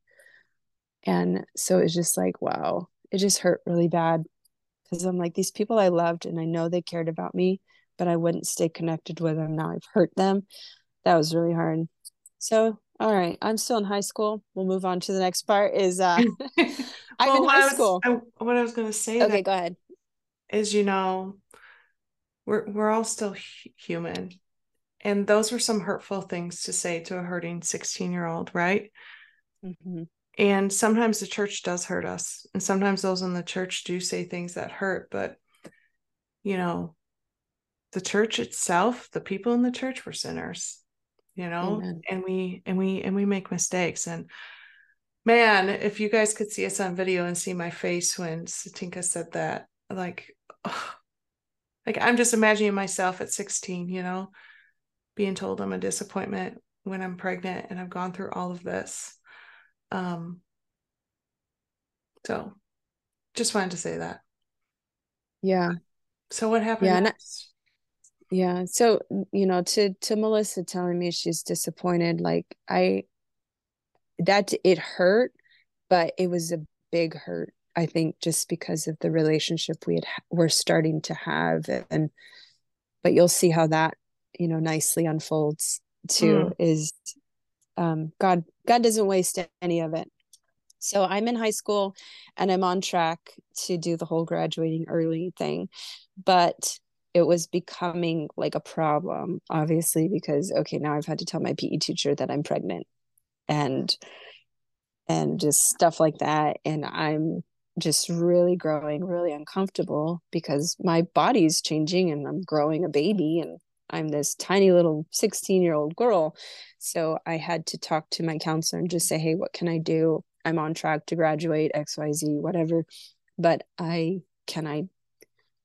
And so it was just like wow it just hurt really bad. Because i'm like these people i loved and i know they cared about me but i wouldn't stay connected with them now i've hurt them. That was really hard. So all right i'm still in high school. We'll move on to the next part is uh i'm well, in high was, school. I, what i was going to say okay go ahead. is you know we're we're all still human and those were some hurtful things to say to a hurting 16 year old right mm-hmm. and sometimes the church does hurt us and sometimes those in the church do say things that hurt but you know the church itself the people in the church were sinners you know Amen. and we and we and we make mistakes and man if you guys could see us on video and see my face when satinka said that like oh, like i'm just imagining myself at 16 you know being told I'm a disappointment when I'm pregnant and I've gone through all of this. Um, so just wanted to say that. Yeah. So what happened? Yeah. Next? yeah. So, you know, to, to Melissa telling me she's disappointed, like I, that it hurt, but it was a big hurt. I think just because of the relationship we had, we're starting to have and, but you'll see how that you know nicely unfolds too mm. is um, god god doesn't waste any of it so i'm in high school and i'm on track to do the whole graduating early thing but it was becoming like a problem obviously because okay now i've had to tell my pe teacher that i'm pregnant and and just stuff like that and i'm just really growing really uncomfortable because my body's changing and i'm growing a baby and I'm this tiny little 16 year old girl. So I had to talk to my counselor and just say, hey, what can I do? I'm on track to graduate, XYZ, whatever. But I can I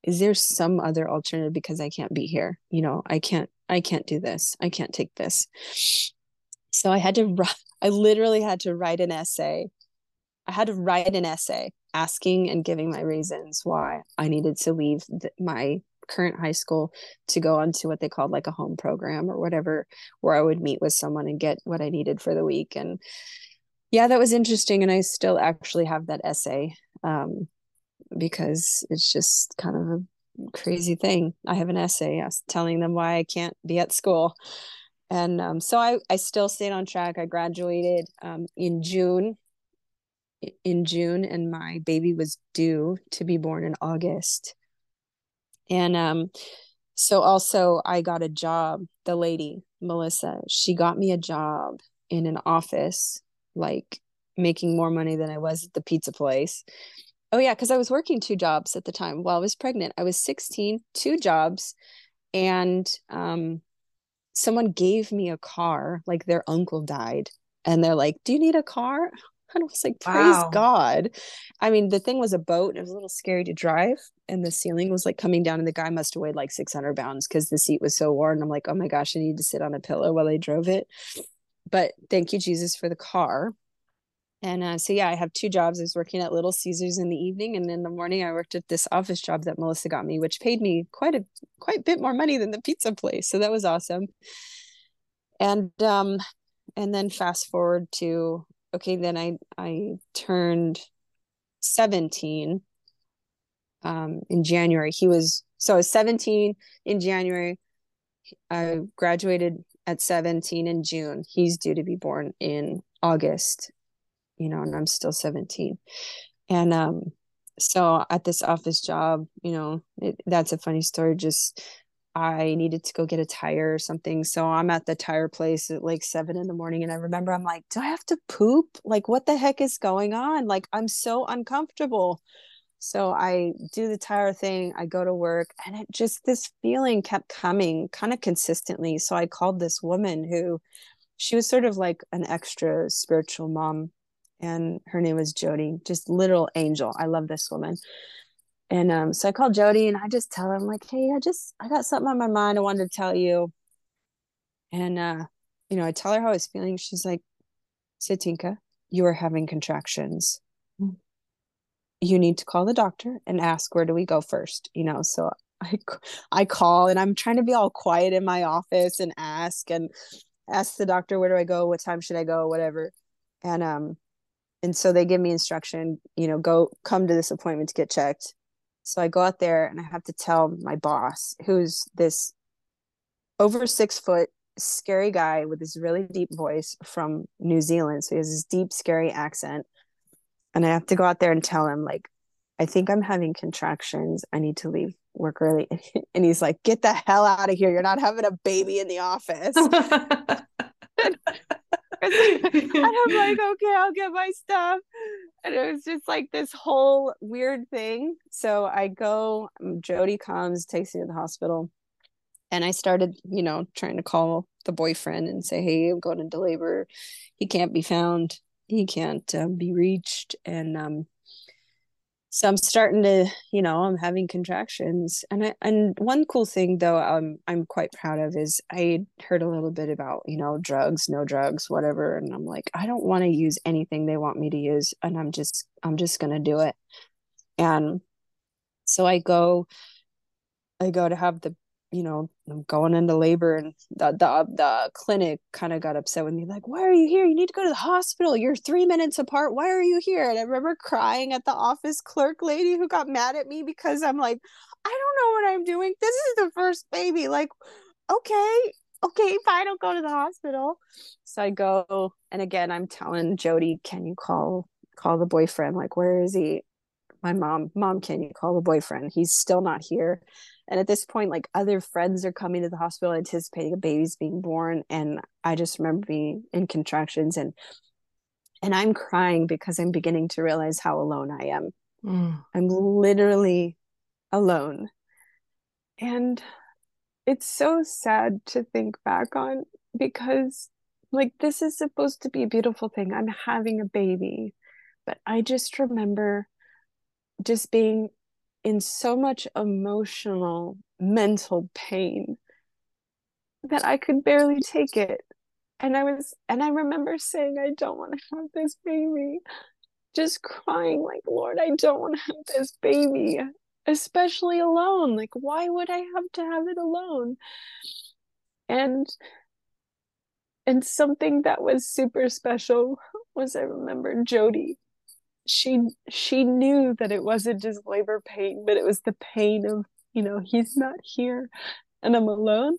is there some other alternative because I can't be here? You know, I can't I can't do this. I can't take this. So I had to I literally had to write an essay. I had to write an essay asking and giving my reasons why I needed to leave the, my current high school to go on to what they called like a home program or whatever where i would meet with someone and get what i needed for the week and yeah that was interesting and i still actually have that essay um, because it's just kind of a crazy thing. I have an essay telling them why i can't be at school. And um, so I, I still stayed on track. I graduated um, in june in june and my baby was due to be born in august and um so also I got a job, the lady, Melissa, she got me a job in an office, like making more money than I was at the pizza place. Oh yeah, because I was working two jobs at the time while I was pregnant. I was 16, two jobs, and um someone gave me a car, like their uncle died. And they're like, Do you need a car? And I was like, praise wow. God. I mean, the thing was a boat. and It was a little scary to drive. And the ceiling was like coming down, and the guy must have weighed like 600 pounds because the seat was so worn. I'm like, oh my gosh, I need to sit on a pillow while I drove it. But thank you, Jesus, for the car. And uh, so, yeah, I have two jobs. I was working at Little Caesars in the evening, and in the morning, I worked at this office job that Melissa got me, which paid me quite a quite a bit more money than the pizza place. So that was awesome. And um, and then fast forward to okay, then I I turned 17 um, in January. He was so I was 17 in January. I graduated at 17 in June. He's due to be born in August, you know, and I'm still 17. And um, so at this office job, you know, it, that's a funny story. Just I needed to go get a tire or something. So I'm at the tire place at like seven in the morning. And I remember I'm like, do I have to poop? Like, what the heck is going on? Like, I'm so uncomfortable. So I do the tire thing, I go to work, and it just this feeling kept coming kind of consistently. So I called this woman who she was sort of like an extra spiritual mom, and her name was Jody, just little angel. I love this woman. And um, so I called Jody and I just tell her, I'm like, hey, I just I got something on my mind I wanted to tell you. And uh, you know, I tell her how I was feeling. She's like, Satinka, you are having contractions. You need to call the doctor and ask where do we go first you know? So i i call and i'm trying to be all quiet in my office and ask and ask the doctor where do i go? What time should i go? whatever. And um and so they give me instruction you know go come to this appointment to get checked so i go out there and i have to tell my boss who's this over six foot scary guy with this really deep voice from new zealand so he has this deep scary accent and I have to go out there and tell him like, I think I'm having contractions. I need to leave work early. And he's like, get the hell out of here. You're not having a baby in the office. and I'm like, okay, I'll get my stuff. And it was just like this whole weird thing. So I go, um, Jody comes, takes me to the hospital. And I started, you know, trying to call the boyfriend and say, hey, I'm going into labor. He can't be found he can't uh, be reached and um so i'm starting to you know i'm having contractions. And I, and one cool thing though um, i'm quite proud of is i heard a little bit about you know drugs no drugs whatever. And i'm like i don't want to use anything they want me to use and i'm just i'm just going to do it. And so i go i go to have the you know, I'm going into labor and the the, the clinic kind of got upset with me, like, why are you here? You need to go to the hospital. You're three minutes apart. Why are you here? And I remember crying at the office clerk lady who got mad at me because I'm like, I don't know what I'm doing. This is the first baby. Like, okay, okay, fine, I'll go to the hospital. So I go, and again, I'm telling Jody, can you call call the boyfriend? Like, where is he? My mom, mom, can you call the boyfriend? He's still not here and at this point like other friends are coming to the hospital anticipating a baby's being born. And i just remember being in contractions and and i'm crying because i'm beginning to realize how alone i am. Mm. i'm literally alone. And it's so sad to think back on because like this is supposed to be a beautiful thing. I'm having a baby. But i just remember just being in so much emotional, mental pain that I could barely take it. And I was, and I remember saying, I don't want to have this baby. Just crying, like, Lord, I don't want to have this baby, especially alone. Like, why would I have to have it alone? And and something that was super special was I remember Jody she she knew that it wasn't just labor pain but it was the pain of you know he's not here and i'm alone.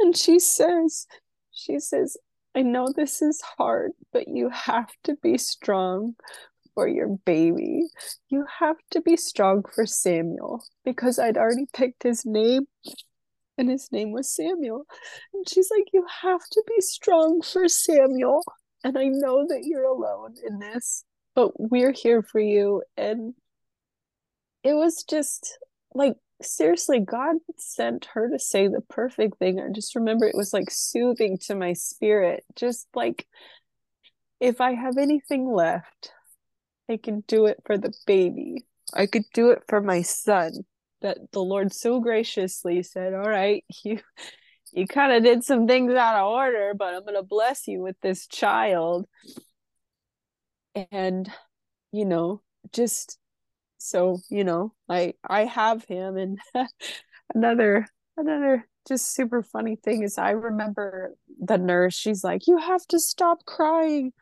And she says she says i know this is hard but you have to be strong for your baby. You have to be strong for samuel because i'd already picked his name and his name was samuel. And she's like you have to be strong for samuel. And i know that you're alone in this but we're here for you. And it was just like seriously god sent her to say the perfect thing. I just remember it was like soothing to my spirit. Just like if i have anything left i can do it for the baby. I could do it for my son that the lord so graciously said all right you you kind of did some things out of order but i'm going to bless you with this child and you know just so you know i i have him and another another just super funny thing is i remember the nurse she's like you have to stop crying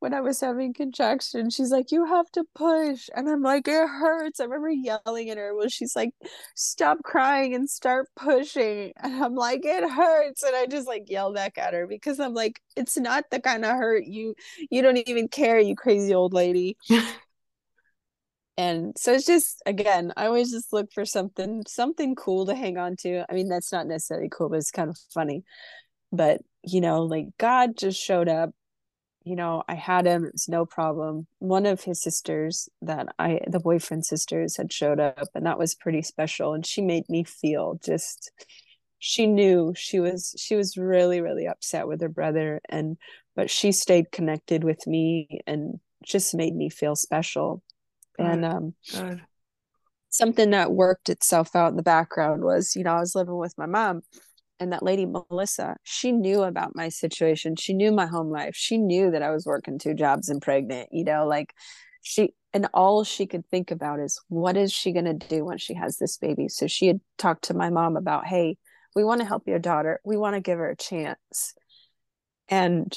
when I was having contractions. She's like, You have to push. And I'm like, It hurts. I remember yelling at her Well, she's like, Stop crying and start pushing. And I'm like, It hurts. And I just like yell back at her because I'm like, It's not the kind of hurt you you don't even care, you crazy old lady. and so it's just again i always just look for something something cool to hang on to i mean that's not necessarily cool but it's kind of funny but you know like god just showed up you know i had him it was no problem one of his sisters that i the boyfriend sisters had showed up and that was pretty special and she made me feel just she knew she was she was really really upset with her brother and but she stayed connected with me and just made me feel special Good. and um Good. something that worked itself out in the background was you know i was living with my mom and that lady melissa she knew about my situation. She knew my home life. She knew that i was working two jobs and pregnant you know like she and all she could think about is what is she going to do when she has this baby? So she had talked to my mom about hey we want to help your daughter. We want to give her a chance. And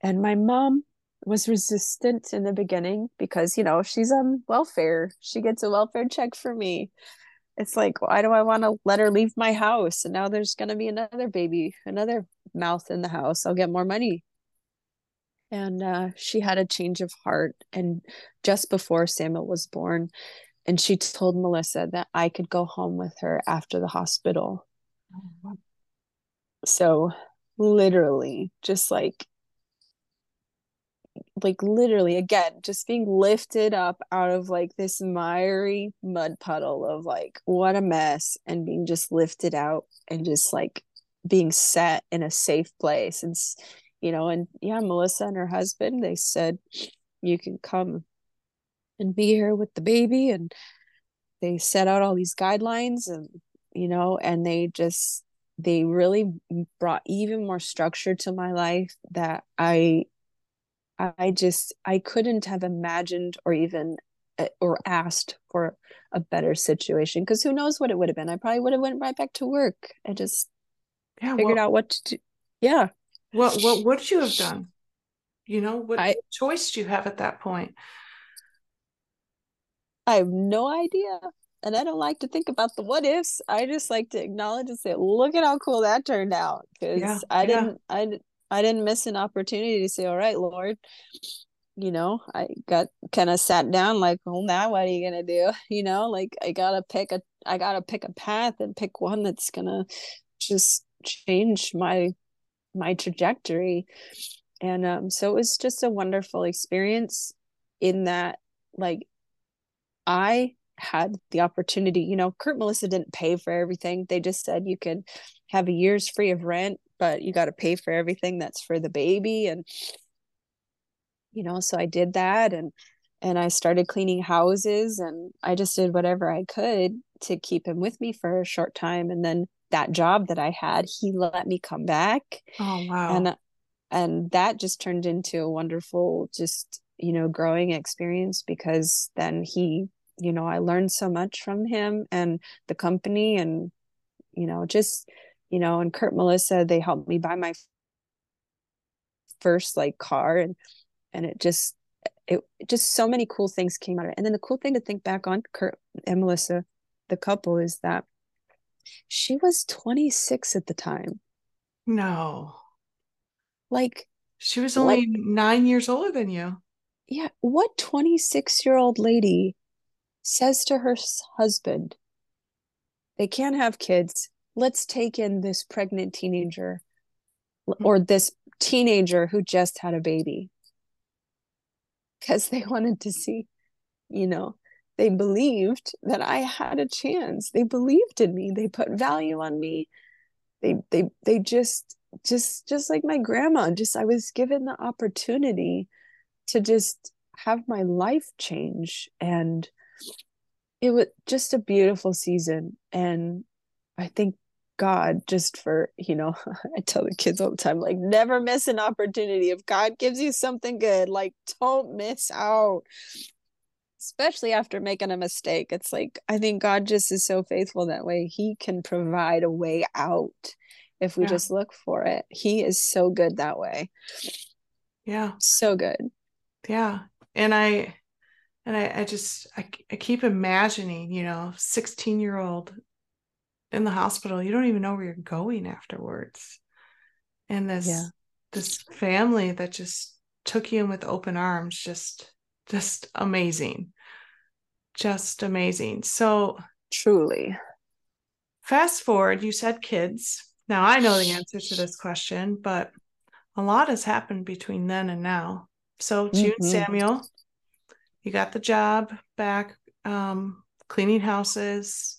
and my mom was resistant in the beginning because you know she's on welfare. She gets a welfare check for me it's like why do i want to let her leave my house? And now there's going to be another baby another mouth in the house. I'll get more money. And uh, she had a change of heart and just before samuel was born and she told melissa that i could go home with her after the hospital. So literally just like like literally again just being lifted up out of like this miry mud puddle of like what a mess and being just lifted out and just like being set in a safe place. And you know and yeah melissa and her husband they said you can come and be here with the baby and they set out all these guidelines and you know and they just they really brought even more structure to my life that i I just I couldn't have imagined or even uh, or asked for a better situation because who knows what it would have been. I probably would have went right back to work. I just yeah, figured out what to do. Yeah. What what would you have done? You know, what I, choice do you have at that point? I have no idea. And I don't like to think about the what ifs. I just like to acknowledge and say, look at how cool that turned out. Because yeah, I yeah. didn't I I didn't miss an opportunity to say, all right, Lord, you know, I got kind of sat down like, well, now what are you gonna do? You know, like I gotta pick a, I gotta pick a path and pick one that's gonna just change my my trajectory. And um, so it was just a wonderful experience in that, like, I had the opportunity. You know, Kurt Melissa didn't pay for everything. They just said you could have a year's free of rent but you got to pay for everything that's for the baby and you know so i did that and and i started cleaning houses and i just did whatever i could to keep him with me for a short time. And then that job that i had he let me come back. Oh wow. And and that just turned into a wonderful just you know growing experience because then he you know i learned so much from him and the company and you know just you know, and Kurt Melissa, they helped me buy my first like car and and it just it just so many cool things came out of it. And then the cool thing to think back on Kurt and Melissa, the couple, is that she was 26 at the time. No. Like she was only what, nine years older than you. Yeah. What 26 year old lady says to her husband, they can't have kids let's take in this pregnant teenager mm-hmm. or this teenager who just had a baby. Because they wanted to see you know they believed that i had a chance. They believed in me. They put value on me. They they they just just just like my grandma just i was given the opportunity to just have my life change. And it was just a beautiful season. And i think God just for, you know, I tell the kids all the time, like, never miss an opportunity. If God gives you something good, like, don't miss out. Especially after making a mistake. It's like, I think God just is so faithful that way. He can provide a way out if we yeah. just look for it. He is so good that way. Yeah. So good. Yeah. And I, and I, I just, I, I keep imagining, you know, 16 year old in the hospital you don't even know where you're going afterwards and this yeah. this family that just took you in with open arms just just amazing just amazing. So, truly. Fast forward, you said kids. Now I know the answer to this question, but a lot has happened between then and now. So, June mm-hmm. Samuel, you got the job back um, cleaning houses.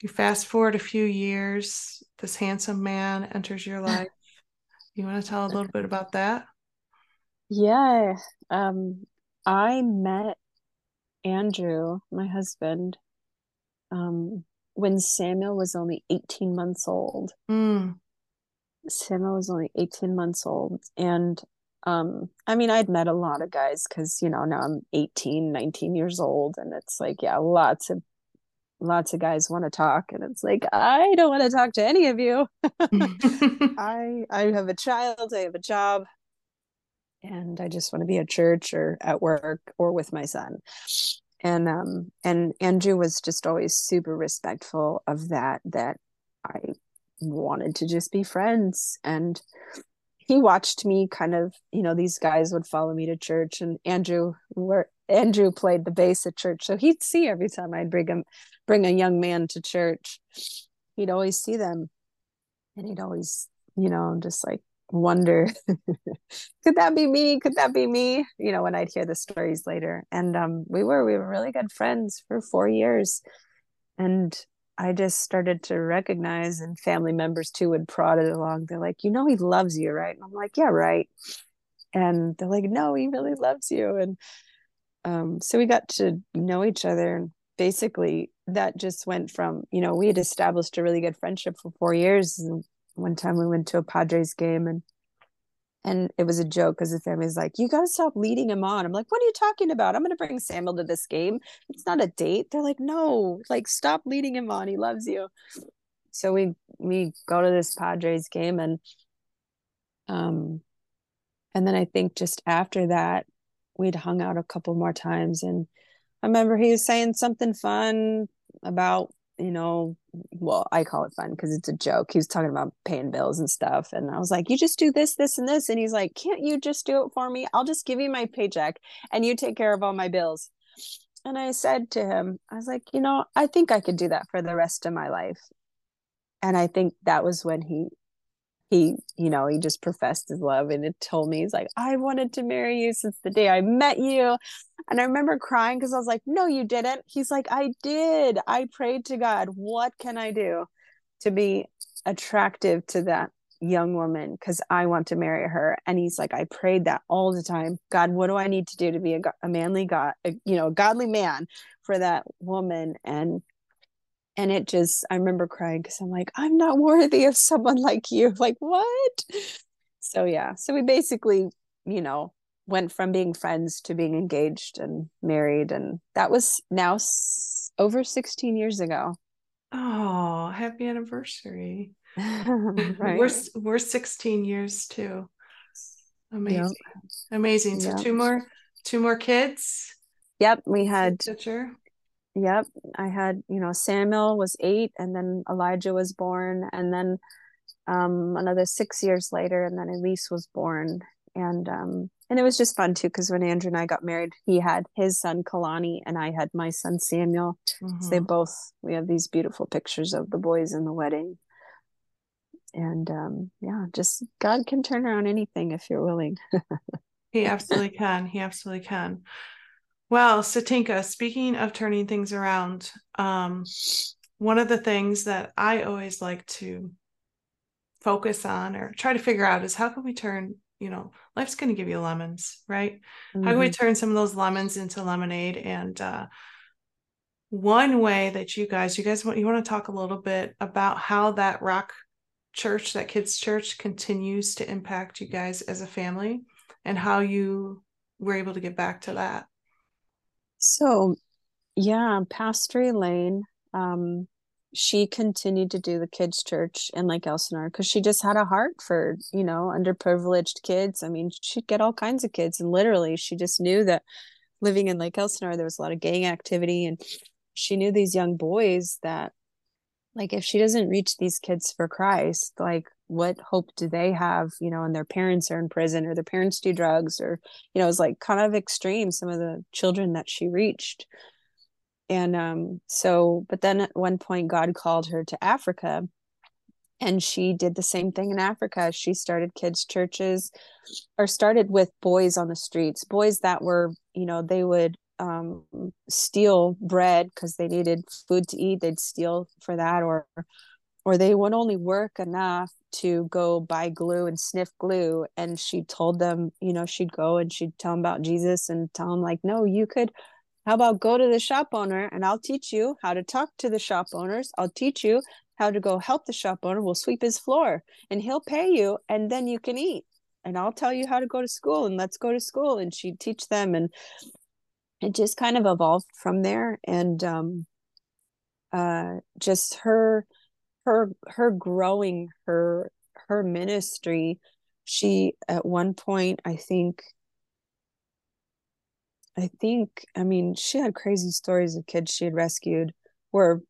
You fast forward a few years, this handsome man enters your life. You want to tell a little bit about that? Yeah. Um, I met Andrew, my husband, um, when Samuel was only 18 months old. Mm. Samuel was only 18 months old. And um, I mean, I'd met a lot of guys because, you know, now I'm 18, 19 years old. And it's like, yeah, lots of lots of guys want to talk and it's like i don't want to talk to any of you i i have a child i have a job and I just want to be at church or at work or with my son. And um and Andrew was just always super respectful of that that I wanted to just be friends and he watched me kind of you know these guys would follow me to church and Andrew where Andrew played the bass at church so he'd see every time I'd bring him bring a young man to church he'd always see them. And he'd always you know just like wonder could that be me? Could that be me? You know when i'd hear the stories later. And um we were we were really good friends for four years. And i just started to recognize and family members too would prod it along. They're like you know he loves you right? And i'm like yeah right. And they're like no he really loves you. And um so we got to know each other and basically that just went from you know we had established a really good friendship for four years and one time we went to a Padres game and and it was a joke because the family's like, "You got to stop leading him on." I'm like, "What are you talking about? I'm going to bring Samuel to this game. It's not a date." They're like, "No, like stop leading him on. He loves you." So we we go to this Padres game and um and then I think just after that we'd hung out a couple more times and I remember he was saying something fun about you know, well, I call it fun because it's a joke. He was talking about paying bills and stuff. And I was like, you just do this, this, and this. And he's like, can't you just do it for me? I'll just give you my paycheck and you take care of all my bills. And I said to him, I was like, you know, I think I could do that for the rest of my life. And I think that was when he he you know he just professed his love and it told me he's like i wanted to marry you since the day i met you. And i remember crying because i was like no you didn't. He's like i did. I prayed to god what can i do to be attractive to that young woman because i want to marry her? And he's like i prayed that all the time. God what do i need to do to be a, a manly god a, you know a godly man for that woman? And and it just i remember crying because i'm like i'm not worthy of someone like you like what so yeah so we basically you know went from being friends to being engaged and married and that was now s- over 16 years ago oh happy anniversary right. we're we're 16 years too amazing yep. amazing so yep. two more two more kids yep we had. Yep. I had, you know, Samuel was eight and then Elijah was born and then um, another six years later and then Elise was born. And um, and it was just fun too because when Andrew and I got married, he had his son Kalani and I had my son Samuel. Mm-hmm. So they both we have these beautiful pictures of the boys in the wedding. And um, yeah, just God can turn around anything if you're willing. he absolutely can. He absolutely can. Well, Satinka, speaking of turning things around, um, one of the things that I always like to focus on or try to figure out is how can we turn, you know, life's going to give you lemons, right? Mm-hmm. How can we mm-hmm. turn some of those lemons into lemonade? And uh, one way that you guys, you guys want, you want to talk a little bit about how that rock church, that kids' church continues to impact you guys as a family and how you were able to get back to that. So, yeah, Pastor Elaine, um, she continued to do the kids' church in Lake Elsinore because she just had a heart for, you know, underprivileged kids. I mean, she'd get all kinds of kids, and literally, she just knew that living in Lake Elsinore, there was a lot of gang activity, and she knew these young boys that, like, if she doesn't reach these kids for Christ, like, what hope do they have you know and their parents are in prison or their parents do drugs or you know it's like kind of extreme some of the children that she reached. And um so but then at one point god called her to africa and she did the same thing in africa. She started kids churches or started with boys on the streets boys that were you know they would um, steal bread because they needed food to eat they'd steal for that or or they would only work enough to go buy glue and sniff glue and she told them you know she'd go and she'd tell them about jesus and tell them like no you could how about go to the shop owner and i'll teach you how to talk to the shop owners. I'll teach you how to go help the shop owner. We'll sweep his floor and he'll pay you and then you can eat. And i'll tell you how to go to school and let's go to school. And she'd teach them and it just kind of evolved from there. And um uh just her her her growing her her ministry she at one point i think i think i mean she had crazy stories of kids she had rescued where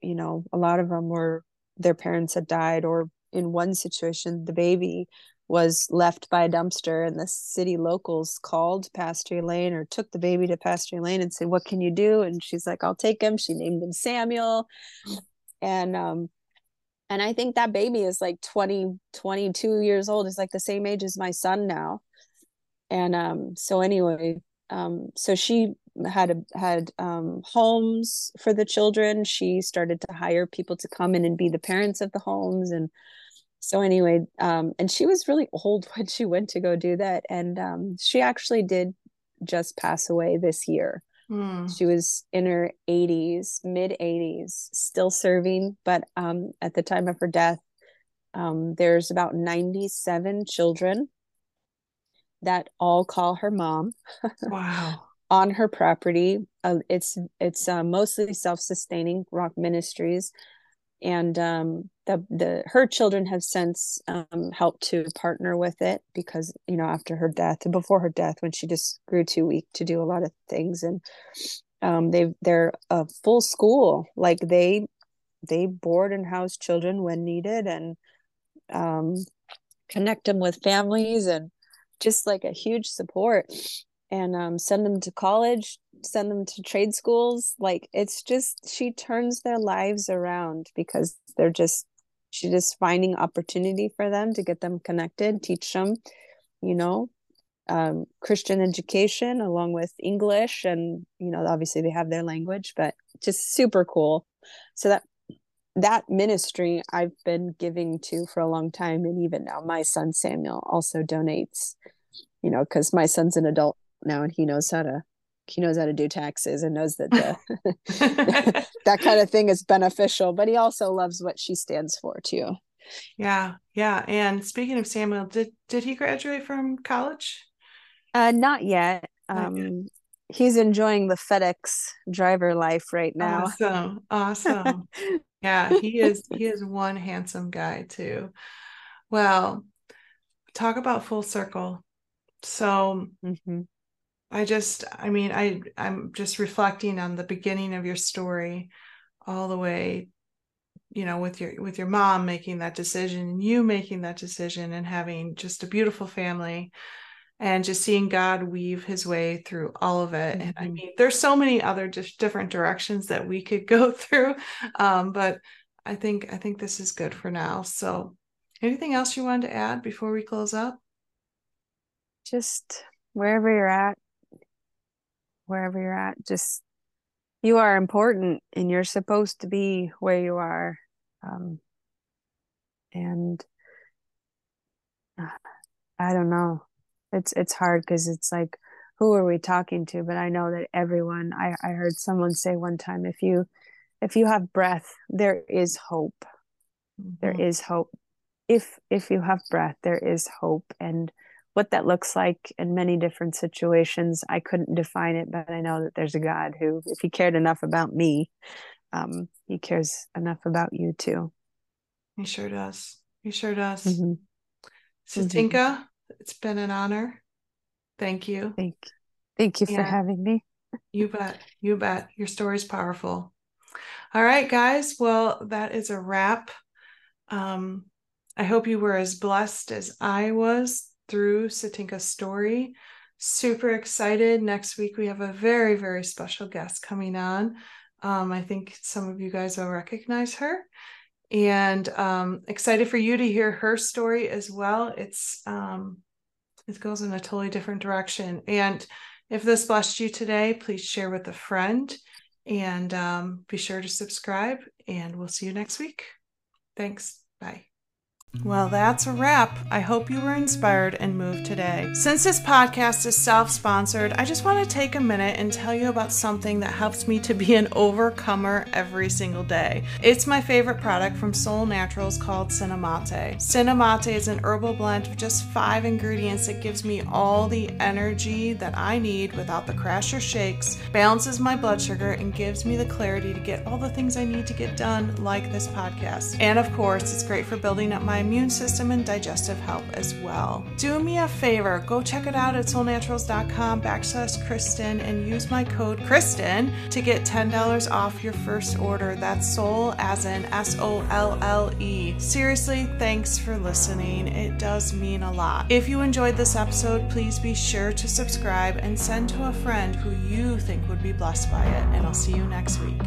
you know a lot of them were their parents had died or in one situation the baby was left by a dumpster and the city locals called pastor elaine or took the baby to pastor elaine and said what can you do? And she's like i'll take him. She named him samuel. And um and i think that baby is like 20 22 years old. Is like the same age as my son now. And um so anyway um so she had a, had um homes for the children. She started to hire people to come in and be the parents of the homes and so anyway um and she was really old when she went to go do that and um she actually did just pass away this year. Mm. she was in her 80s mid 80s still serving but um at the time of her death um there's about 97 children that all call her mom wow. on her property. Uh, it's it's uh, mostly self-sustaining rock ministries and um, the the her children have since um, helped to partner with it because you know after her death and before her death when she just grew too weak to do a lot of things. And um, they they're a full school. Like they they board and house children when needed and um, connect them with families and just like a huge support and um, send them to college send them to trade schools. Like it's just she turns their lives around because they're just she's just finding opportunity for them to get them connected teach them you know um, christian education along with english and you know obviously they have their language but just super cool. So that that ministry i've been giving to for a long time and even now my son samuel also donates you know because my son's an adult now and he knows how to he knows how to do taxes and knows that the, that kind of thing is beneficial but he also loves what she stands for too. Yeah yeah. And speaking of samuel did did he graduate from college? Uh not yet. Not um yet. he's enjoying the fedex driver life right now. Awesome awesome. Yeah he is he is one handsome guy too. Well talk about full circle. So mm-hmm. I just, I mean, I, I'm just reflecting on the beginning of your story all the way, you know, with your, with your mom making that decision, and you making that decision and having just a beautiful family and just seeing God weave his way through all of it. Mm-hmm. And I mm-hmm. mean, there's so many other just different directions that we could go through. Um, but I think, I think this is good for now. So anything else you wanted to add before we close up? Just wherever you're at, wherever you're at just you are important and you're supposed to be where you are um, and uh, i don't know. It's it's hard because it's like who are we talking to? But i know that everyone I, I heard someone say one time if you if you have breath there is hope. Mm-hmm. there is hope. If if you have breath there is hope. And what that looks like in many different situations. I couldn't define it, but I know that there's a God who, if he cared enough about me, um, he cares enough about you too. He sure does. He sure does. Mm-hmm. Mm-hmm. it's been an honor. Thank you. Thank, thank you for having me. you bet. You bet. Your story is powerful. All right, guys. Well, that is a wrap. Um, I hope you were as blessed as I was through Satinka's story. Super excited. Next week, we have a very, very special guest coming on. Um, I think some of you guys will recognize her. And um, excited for you to hear her story as well. It's um, it goes in a totally different direction. And if this blessed you today, please share with a friend and um, be sure to subscribe. And we'll see you next week. Thanks. Bye. Well, that's a wrap. I hope you were inspired and moved today. Since this podcast is self sponsored, I just want to take a minute and tell you about something that helps me to be an overcomer every single day. It's my favorite product from Sollé Naturals called Cinnamate. Cinnamate is an herbal blend of just five ingredients that gives me all the energy that I need without the crash or shakes, balances my blood sugar, and gives me the clarity to get all the things I need to get done, like this podcast. And of course, it's great for building up my immune system and digestive health as well. Do me a favor, go check it out at sollenaturals.com backslash Kristen and use my code Kristen to get $10 off your first order. That's soul as in S O L L E. Seriously, thanks for listening. It does mean a lot. If you enjoyed this episode, please be sure to subscribe and send to a friend who you think would be blessed by it. And I'll see you next week.